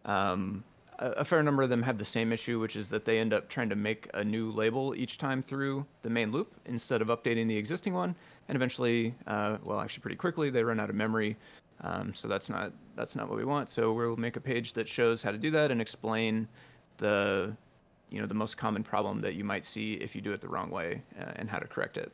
[SPEAKER 6] um, a, fair number of them have the same issue, which is that they end up trying to make a new label each time through the main loop instead of updating the existing one, and eventually, uh, well, actually, pretty quickly, they run out of memory um, so that's not that's not what we want. So we'll make a page that shows how to do that and explain the you know the most common problem that you might see if you do it the wrong way uh, and how to correct it.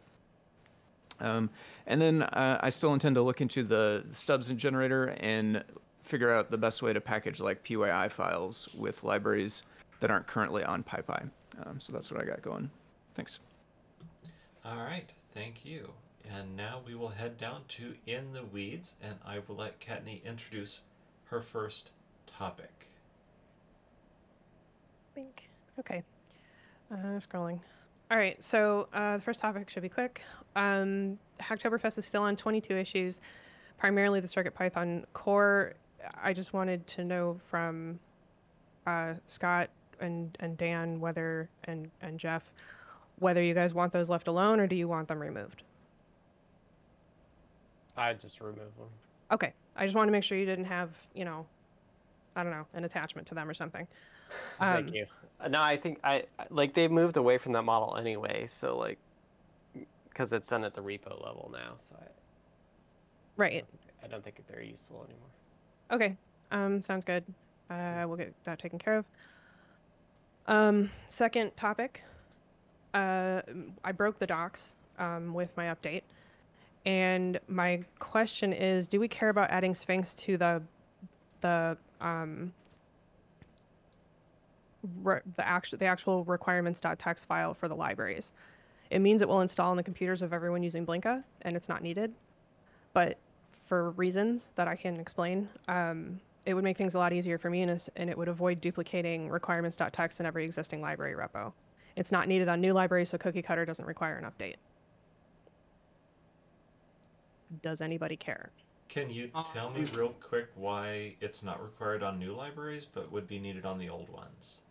[SPEAKER 6] Um, and then uh, I still intend to look into the stubs and generator and figure out the best way to package like PYI files with libraries that aren't currently on PyPI. Um, so that's what I got going. Thanks.
[SPEAKER 1] All right, thank you. And now we will head down to In the Weeds, and I will let Kattni introduce her first topic.
[SPEAKER 3] Think. Okay. Uh, scrolling. All right, so uh, the first topic should be quick. Um, Hacktoberfest is still on 22 issues, primarily the CircuitPython core. I just wanted to know from uh, Scott and, and Dan whether and, and Jeff whether you guys want those left alone or do you want them removed?
[SPEAKER 2] I just remove them.
[SPEAKER 3] Okay. I just want to make sure you didn't have, you know, I don't know, an attachment to them or something. <laughs> Um,
[SPEAKER 2] Thank you. No, I think I I- like they moved away from that model anyway. So like, because it's done at the repo level now, so I,
[SPEAKER 3] Right.
[SPEAKER 2] I don't think they're useful anymore.
[SPEAKER 3] Okay. Um, sounds good. Uh, we'll get that taken care of. Um, second topic. Uh, I broke the docs um, with my update. And my question is, do we care about adding Sphinx to the the um, re- the actual the actual requirements.txt file for the libraries? It means it will install on the computers of everyone using Blinka, and it's not needed. But for reasons that I can explain, um, it would make things a lot easier for me, and, and it would avoid duplicating requirements.txt in every existing library repo. It's not needed on new libraries, so Cookie Cutter doesn't require an update. Does anybody care?
[SPEAKER 1] Can you tell me real quick why it's not required on new libraries but would be needed on the old ones?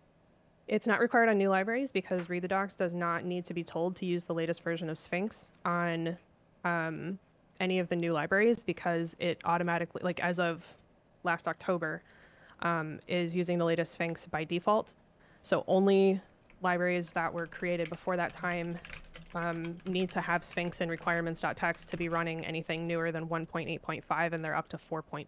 [SPEAKER 3] It's not required on new libraries because Read the Docs does not need to be told to use the latest version of Sphinx on um, any of the new libraries because it automatically, like as of last October, um, is using the latest Sphinx by default. So only libraries that were created before that time um, need to have Sphinx and requirements.txt to be running anything newer than 1.8.5, and they're up to 4.2.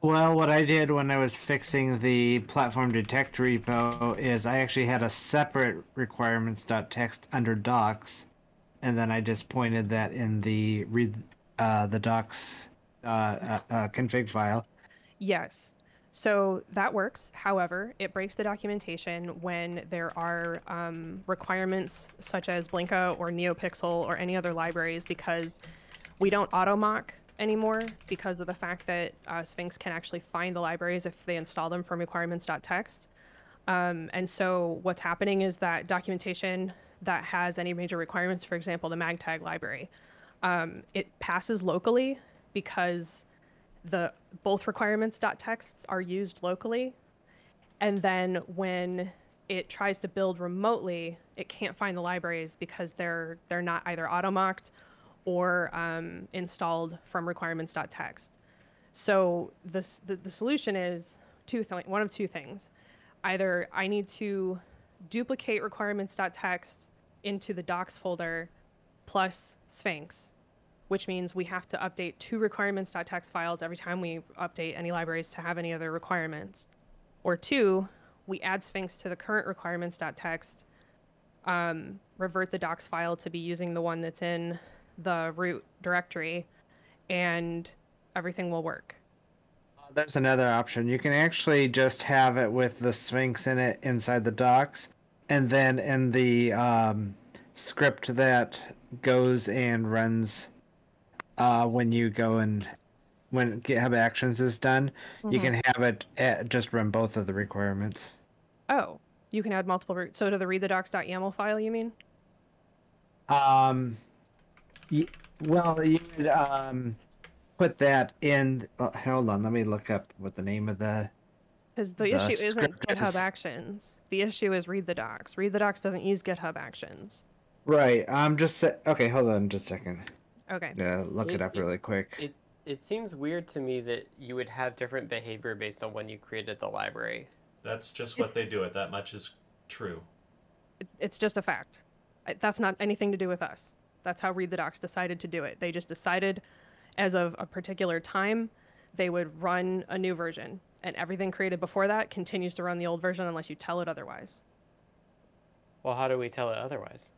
[SPEAKER 4] Well, what I did when I was fixing the platform detect repo is I actually had a separate requirements.txt under docs, and then I just pointed that in the read uh, the docs uh, uh, uh, config file.
[SPEAKER 3] Yes. So that works. However, it breaks the documentation when there are um, requirements such as Blinka or NeoPixel or any other libraries because we don't auto mock anymore because of the fact that uh, Sphinx can actually find the libraries if they install them from requirements.txt. Um, and so what's happening is that documentation that has any major requirements, for example, the MagTag library, um, it passes locally because the both requirements.txts are used locally and then when it tries to build remotely it can't find the libraries because they're they're not either auto mocked or um, installed from requirements.txt so this the, the solution is two th- one of two things. Either i need to duplicate requirements.txt into the docs folder plus sphinx which means we have to update two requirements.txt files every time we update any libraries to have any other requirements. Or two, we add Sphinx to the current requirements.txt, um, revert the docs file to be using the one that's in the root directory, and everything will work.
[SPEAKER 4] There's another option. You can actually just have it with the Sphinx in it inside the docs, and then in the um, script that goes and runs uh, when you go and when GitHub Actions is done, you can have it at, just run both of the requirements.
[SPEAKER 3] Oh, you can add multiple roots. So to the read the docs.yaml file, you mean?
[SPEAKER 4] Um, y- well, you would um, put that in. Uh, hold on, let me look up what the name of the.
[SPEAKER 3] Because the,
[SPEAKER 4] The
[SPEAKER 3] issue isn't GitHub
[SPEAKER 4] is-
[SPEAKER 3] Actions. The issue is read the docs. Read the docs doesn't use GitHub Actions.
[SPEAKER 4] Right. I'm just okay. Hold on, just a second.
[SPEAKER 3] Okay.
[SPEAKER 4] Yeah, look it,
[SPEAKER 2] It-
[SPEAKER 4] up
[SPEAKER 2] it-
[SPEAKER 4] really quick.
[SPEAKER 2] It it seems weird to me that you would have different behavior based on when you created the library.
[SPEAKER 1] That's just what
[SPEAKER 3] It's-
[SPEAKER 1] they do. It that much is true.
[SPEAKER 3] It- It's just a fact. That's not anything to do with us. That's how Read the Docs decided to do it. They just decided, as of a particular time, they would run a new version, and everything created before that continues to run the old version unless you tell it otherwise.
[SPEAKER 2] Well, how do we tell it otherwise?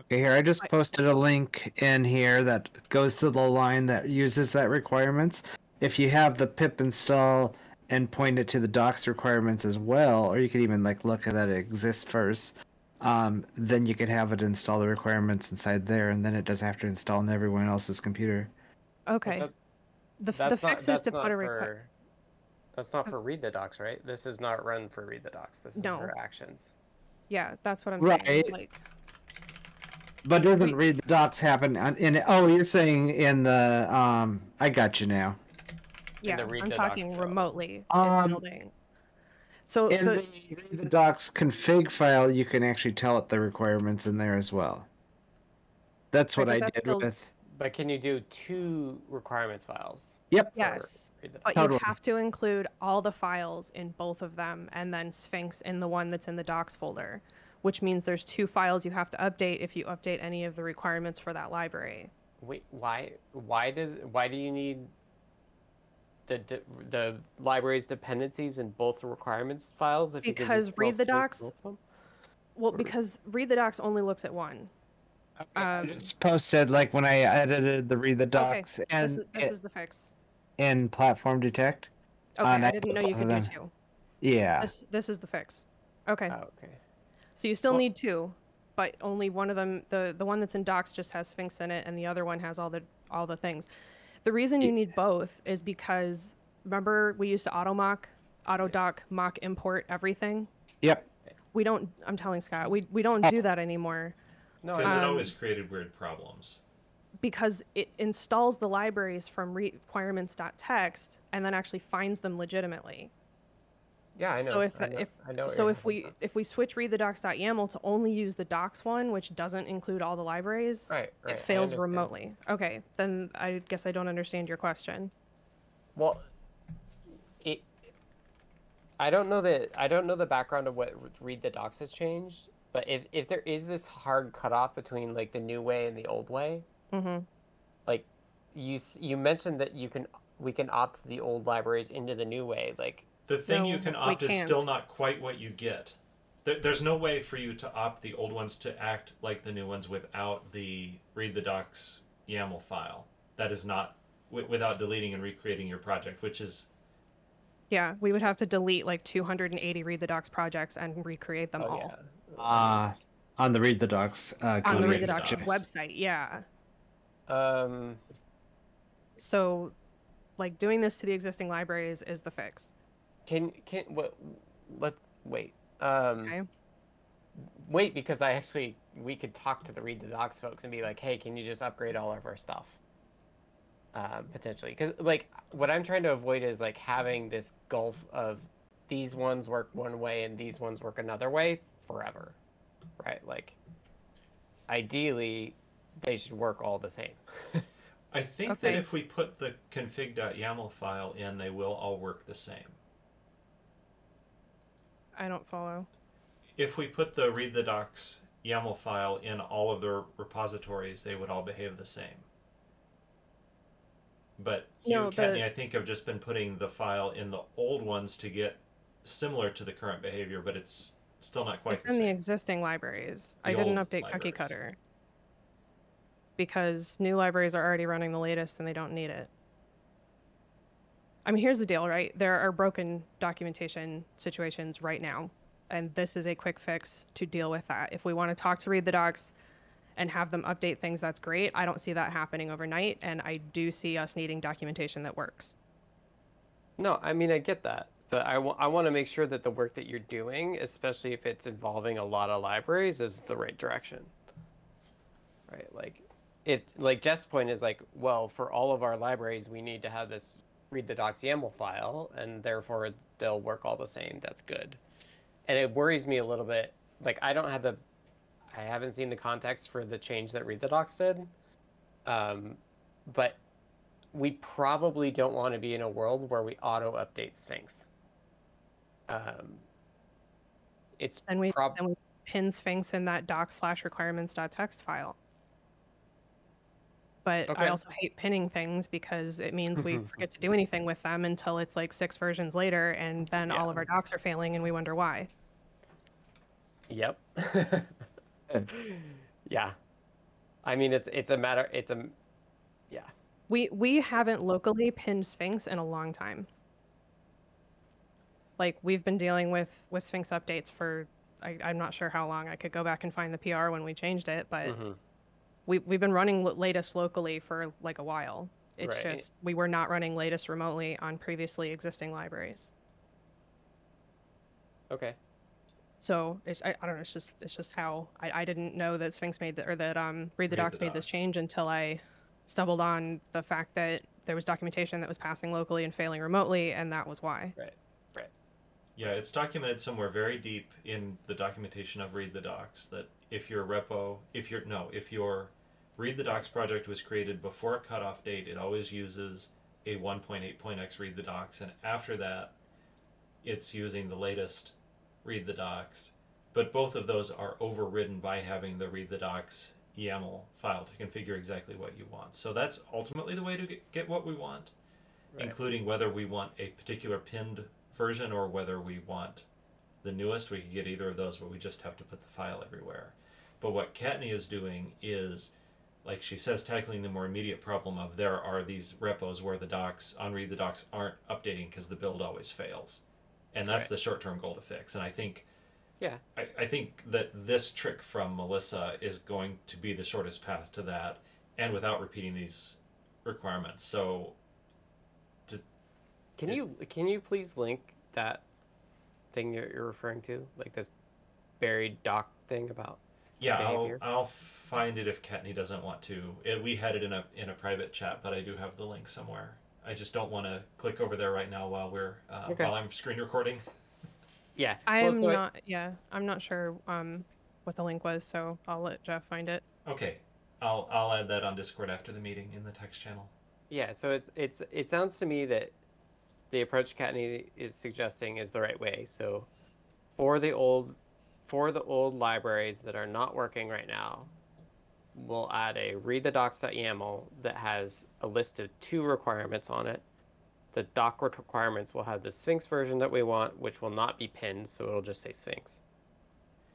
[SPEAKER 4] Okay, here I just posted a link in here that goes to the line that uses that requirements. If you have the pip install and point it to the docs requirements as well, or you could even like look at that it exists first, um, then you could have it install the requirements inside there, and then it doesn't have to install on everyone else's computer.
[SPEAKER 3] Okay.
[SPEAKER 2] that-
[SPEAKER 3] the f- the
[SPEAKER 2] That's not
[SPEAKER 3] fix is
[SPEAKER 2] that's
[SPEAKER 3] to
[SPEAKER 2] not
[SPEAKER 3] put a requi-
[SPEAKER 2] for that's not for read the docs, right? This is not run for read the docs. This is
[SPEAKER 3] No.
[SPEAKER 2] for actions.
[SPEAKER 3] Yeah, that's what I'm saying. It's
[SPEAKER 4] Right.
[SPEAKER 3] like
[SPEAKER 4] But doesn't read the docs happen on, in? Oh, you're saying in the um? I got you now.
[SPEAKER 3] yeah,
[SPEAKER 2] read
[SPEAKER 3] I'm
[SPEAKER 2] the docs
[SPEAKER 3] talking remotely.
[SPEAKER 4] Um,
[SPEAKER 3] it's building. So
[SPEAKER 4] In
[SPEAKER 3] the,
[SPEAKER 4] the read the docs config file, you can actually tell it the requirements in there as well. That's what
[SPEAKER 3] but
[SPEAKER 4] I
[SPEAKER 3] that's
[SPEAKER 4] did
[SPEAKER 3] still-
[SPEAKER 4] with.
[SPEAKER 2] But can you do two requirements files?
[SPEAKER 4] Yep.
[SPEAKER 3] yes, but
[SPEAKER 2] docs?
[SPEAKER 3] you have to include all the files in both of them, and then Sphinx in the one that's in the docs folder, which means there's two files you have to update if you update any of the requirements for that library.
[SPEAKER 2] Wait, why? Why does? Why do you need the de- the library's dependencies in both the requirements files? If
[SPEAKER 3] Because
[SPEAKER 2] just
[SPEAKER 3] read the docs-
[SPEAKER 2] both of them?
[SPEAKER 3] Well,
[SPEAKER 2] Or-
[SPEAKER 3] because read the docs only looks at one.
[SPEAKER 4] I
[SPEAKER 3] Um,
[SPEAKER 4] just posted like when I edited the read the docs
[SPEAKER 3] okay,
[SPEAKER 4] and
[SPEAKER 3] this, is, this is the fix.
[SPEAKER 4] in platform detect.
[SPEAKER 3] Okay,
[SPEAKER 4] and
[SPEAKER 3] I
[SPEAKER 4] I
[SPEAKER 3] didn't
[SPEAKER 4] put
[SPEAKER 3] know you could do two.
[SPEAKER 4] Yeah.
[SPEAKER 3] This this is the fix. Okay.
[SPEAKER 2] Oh, okay.
[SPEAKER 3] So you still
[SPEAKER 2] Well-
[SPEAKER 3] need two, but only one of them. The the one that's in docs just has Sphinx in it, and the other one has all the all the things. The reason you need both is because remember we used to auto mock, auto doc, mock import everything.
[SPEAKER 4] Yep.
[SPEAKER 3] We don't. I'm telling Scott, we we don't do that anymore.
[SPEAKER 2] No,
[SPEAKER 1] Because
[SPEAKER 2] I,
[SPEAKER 1] it
[SPEAKER 3] Um,
[SPEAKER 1] always created weird problems.
[SPEAKER 3] because it installs the libraries from requirements.txt and then actually finds them legitimately.
[SPEAKER 2] Yeah, I know.
[SPEAKER 3] so if
[SPEAKER 2] I know,
[SPEAKER 3] if
[SPEAKER 2] I know
[SPEAKER 3] so if we
[SPEAKER 2] talking
[SPEAKER 3] if we switch read the docs.yaml to only use the docs one, which doesn't include all the libraries,
[SPEAKER 2] right, right,
[SPEAKER 3] it fails remotely. Okay, then I guess I don't understand your question.
[SPEAKER 2] Well, it. I don't know that I don't know the background of what read the docs has changed, but if if there is this hard cutoff between like the new way and the old way,
[SPEAKER 3] hmm
[SPEAKER 2] like you you mentioned that you can we can opt the old libraries into the new way, like
[SPEAKER 1] The thing you can opt is still
[SPEAKER 3] can't.
[SPEAKER 1] quite what you get. There, there's no way for you to opt the old ones to act like the new ones without the read the docs YAML file. That is not wi- without deleting and recreating your project, which is
[SPEAKER 3] Yeah, we would have to delete like 280 read the docs projects and recreate them
[SPEAKER 2] oh
[SPEAKER 3] all
[SPEAKER 2] yeah,
[SPEAKER 4] Uh, on the Read the Docs. Uh,
[SPEAKER 3] on the read the
[SPEAKER 1] the
[SPEAKER 3] docs
[SPEAKER 1] docs.
[SPEAKER 3] website. Yeah.
[SPEAKER 2] um,
[SPEAKER 3] So, like doing this to the existing libraries is the fix.
[SPEAKER 2] Can can what let wait um.
[SPEAKER 3] Okay.
[SPEAKER 2] Wait, because I actually we could talk to the read the docs folks and be like, hey, can you just upgrade all of our stuff? Um, potentially, because like what I'm trying to avoid is like having this gulf of these ones work one way and these ones work another way forever, right? Like, ideally, they should work all the same. <laughs>
[SPEAKER 1] I think that if we put the config.yaml file in, they will all work the same.
[SPEAKER 3] I don't follow.
[SPEAKER 1] If we put the read the docs YAML file in all of the repositories, they would all behave the same. But you,
[SPEAKER 3] No,
[SPEAKER 1] Kattni,
[SPEAKER 3] the-
[SPEAKER 1] I think have just been putting the file in the old ones to get similar to the current behavior, but it's still not quite
[SPEAKER 3] it's
[SPEAKER 1] the
[SPEAKER 3] in the existing libraries. I didn't update Cookie. Cutter because new libraries are already running the latest and they don't need it. I mean, here's the deal, right? There are broken documentation situations right now, and this is a quick fix to deal with that. If we want to talk to read the docs and have them update things, that's great. I don't see that happening overnight, and I do see us needing documentation that works.
[SPEAKER 2] No, I mean I get that, but I want to make sure that the work that you're doing, especially if it's involving a lot of libraries, is the right direction. Right? Like, it like Jeff's point is like, well, for all of our libraries, we need to have this read the docs YAML file, and therefore they'll work all the same. That's good. And it worries me a little bit. Like I don't have the, I haven't seen the context for the change that read the docs did. Um, but we probably don't want to be in a world where we auto update Sphinx. Um, it's
[SPEAKER 3] And we
[SPEAKER 2] prob-
[SPEAKER 3] and we pin Sphinx in that doc slash requirements dot text file. But
[SPEAKER 2] Okay.
[SPEAKER 3] I also hate pinning things because it means we <laughs> forget to do anything with them until it's like six versions later, and then all of our docs are failing, and we wonder why.
[SPEAKER 2] Yep. <laughs> Yeah. I mean, it's it's a matter. It's a yeah.
[SPEAKER 3] We we haven't locally pinned Sphinx in a long time. Like we've been dealing with with Sphinx updates for I, I'm not sure how long. I could go back and find the PR when we changed it, but
[SPEAKER 2] Mhm.
[SPEAKER 3] We we've been running latest locally for like a while. It's
[SPEAKER 2] Right.
[SPEAKER 3] just we were not running latest remotely on previously existing libraries.
[SPEAKER 2] Okay.
[SPEAKER 3] So it's I, I don't know. It's just it's just how I, I didn't know that Sphinx made the, or that um Read the
[SPEAKER 1] Read
[SPEAKER 3] Docs
[SPEAKER 1] the
[SPEAKER 3] made this change until I stumbled on the fact that there was documentation that was passing locally and failing remotely, and that was why.
[SPEAKER 2] Right. Right.
[SPEAKER 1] Yeah, it's documented somewhere very deep in the documentation of Read the Docs that if your repo, if your no, if your Read the Docs project was created before a cutoff date, it always uses a 1.8.x Read the Docs, and after that, it's using the latest Read the Docs. But both of those are overridden by having the Read the Docs YAML file to configure exactly what you want. So that's ultimately the way to get, get what we want
[SPEAKER 2] Right.
[SPEAKER 1] including whether we want a particular pinned version or whether we want the newest. We could get either of those, but we just have to put the file everywhere. But what Kattni is doing is, like she says, tackling the more immediate problem of there are these repos where the docs on read the docs aren't updating because the build always fails, and that's
[SPEAKER 2] Right.
[SPEAKER 1] the short term goal to fix. And I think
[SPEAKER 2] Yeah.
[SPEAKER 1] I, I think that this trick from Melissa is going to be the shortest path to that, and without repeating these requirements. So
[SPEAKER 2] Can
[SPEAKER 1] It-
[SPEAKER 2] you can you please link that thing you're, you're referring to, like this buried doc thing about?
[SPEAKER 1] Yeah, I'll. I'll find it if Kattni doesn't want to. It, we had it in a in a private chat, but I do have the link somewhere. I just don't want to click over there right now while we're uh,
[SPEAKER 2] Okay.
[SPEAKER 1] while I'm screen recording. <laughs>
[SPEAKER 2] Yeah.
[SPEAKER 3] I'm
[SPEAKER 2] well, so I-
[SPEAKER 3] not. Yeah, I'm not sure um, what the link was, so I'll let Jeff find it.
[SPEAKER 1] Okay, I'll I'll add that on Discord after the meeting in the text channel.
[SPEAKER 2] Yeah, so it's it's it sounds to me that the approach Kattni is suggesting is the right way. So for the old for the old libraries that are not working right now, we'll add a read the docs.yaml that has a list of two requirements on it. The doc requirements will have the Sphinx version that we want, which will not be pinned, so it'll just say Sphinx.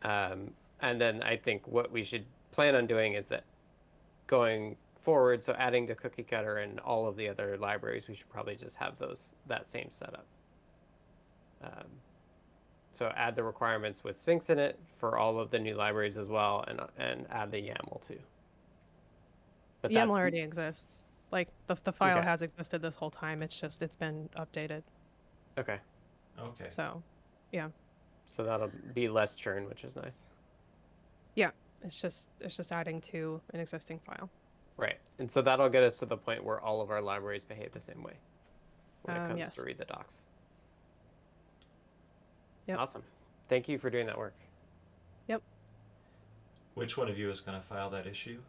[SPEAKER 2] Um, and then I think what we should plan on doing is that going forward, so adding to Cookie Cutter and all of the other libraries, we should probably just have those that same setup. Um, so add the requirements with Sphinx in it for all of the new libraries as well, and and add the YAML too. But
[SPEAKER 3] the YAML already exists. Like the the file
[SPEAKER 2] Okay.
[SPEAKER 3] has existed this whole time. It's just it's been updated.
[SPEAKER 2] okay,
[SPEAKER 1] Okay.
[SPEAKER 3] So yeah.
[SPEAKER 2] so that'll be less churn, which is nice.
[SPEAKER 3] Yeah, it's just it's just adding to an existing file.
[SPEAKER 2] Right, and so that'll get us to the point where all of our libraries behave the same way when it
[SPEAKER 3] Um,
[SPEAKER 2] comes
[SPEAKER 3] yes.
[SPEAKER 2] to read the docs.
[SPEAKER 3] Yep.
[SPEAKER 2] Awesome. Thank you for doing that work. Yep.
[SPEAKER 1] Which one of you is going to file that issue?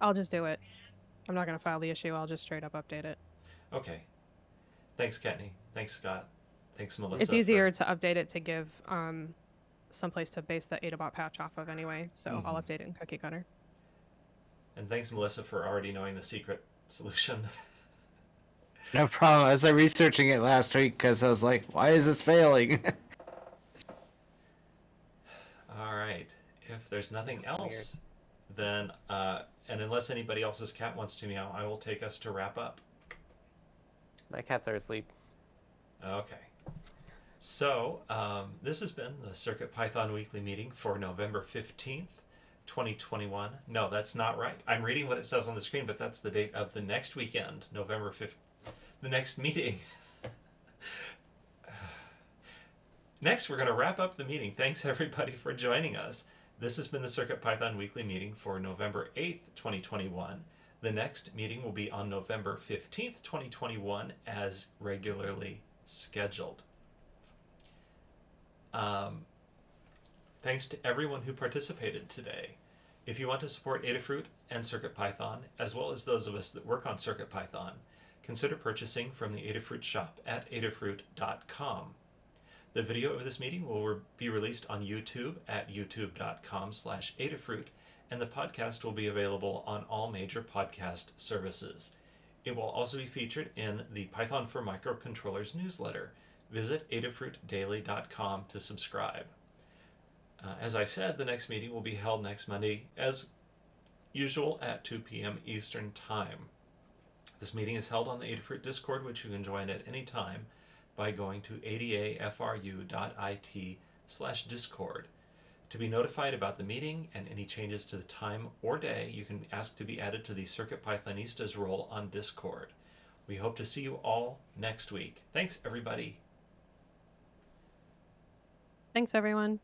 [SPEAKER 3] I'll just do it. I'm not gonna file the issue. I'll just straight up update it.
[SPEAKER 1] Okay. Thanks, Kattni. Thanks, Scott. Thanks, Melissa.
[SPEAKER 3] it's
[SPEAKER 1] for-
[SPEAKER 3] easier to update it to give um, someplace to base the Adabot patch off of anyway. So I'll
[SPEAKER 1] Mhm.
[SPEAKER 3] update it in Cookie Cutter.
[SPEAKER 1] And thanks, Melissa, for already knowing the secret solution. <laughs>
[SPEAKER 4] No problem. I was uh, researching it last week because I was like, why is this failing? <laughs>
[SPEAKER 1] All right. If there's nothing else, then, uh, and unless anybody else's cat wants to meow, I will take us to wrap up.
[SPEAKER 2] My cats are asleep.
[SPEAKER 1] Okay. So, um, this has been the Circuit Python Weekly Meeting for November 15th, 2021. No, that's not right. I'm reading what it says on the screen, but that's the date of the next weekend, November 5th, the next meeting. Next, we're going to wrap up the meeting. Thanks, everybody, for joining us. This has been the Circuit Python Weekly Meeting for November 8th, 2021. The next meeting will be on November 15th, 2021, as regularly scheduled. Um, thanks to everyone who participated today. If you want to support Adafruit and CircuitPython, as well as those of us that work on CircuitPython, consider purchasing from the Adafruit shop at adafruit.com. The video of this meeting will be released on YouTube at youtube.com slash Adafruit, and the podcast will be available on all major podcast services. It will also be featured in the Python for Microcontrollers newsletter. Visit adafruitdaily.com to subscribe. Uh, as I said, the next meeting will be held next Monday, as usual, at 2 p.m. Eastern Time. This meeting is held on the Adafruit Discord, which you can join at any time by going to adafru.it slash discord. To be notified about the meeting and any changes to the time or day, you can ask to be added to the Circuit Pythonistas role on Discord. We hope to see you all next week. Thanks, everybody.
[SPEAKER 3] Thanks, everyone.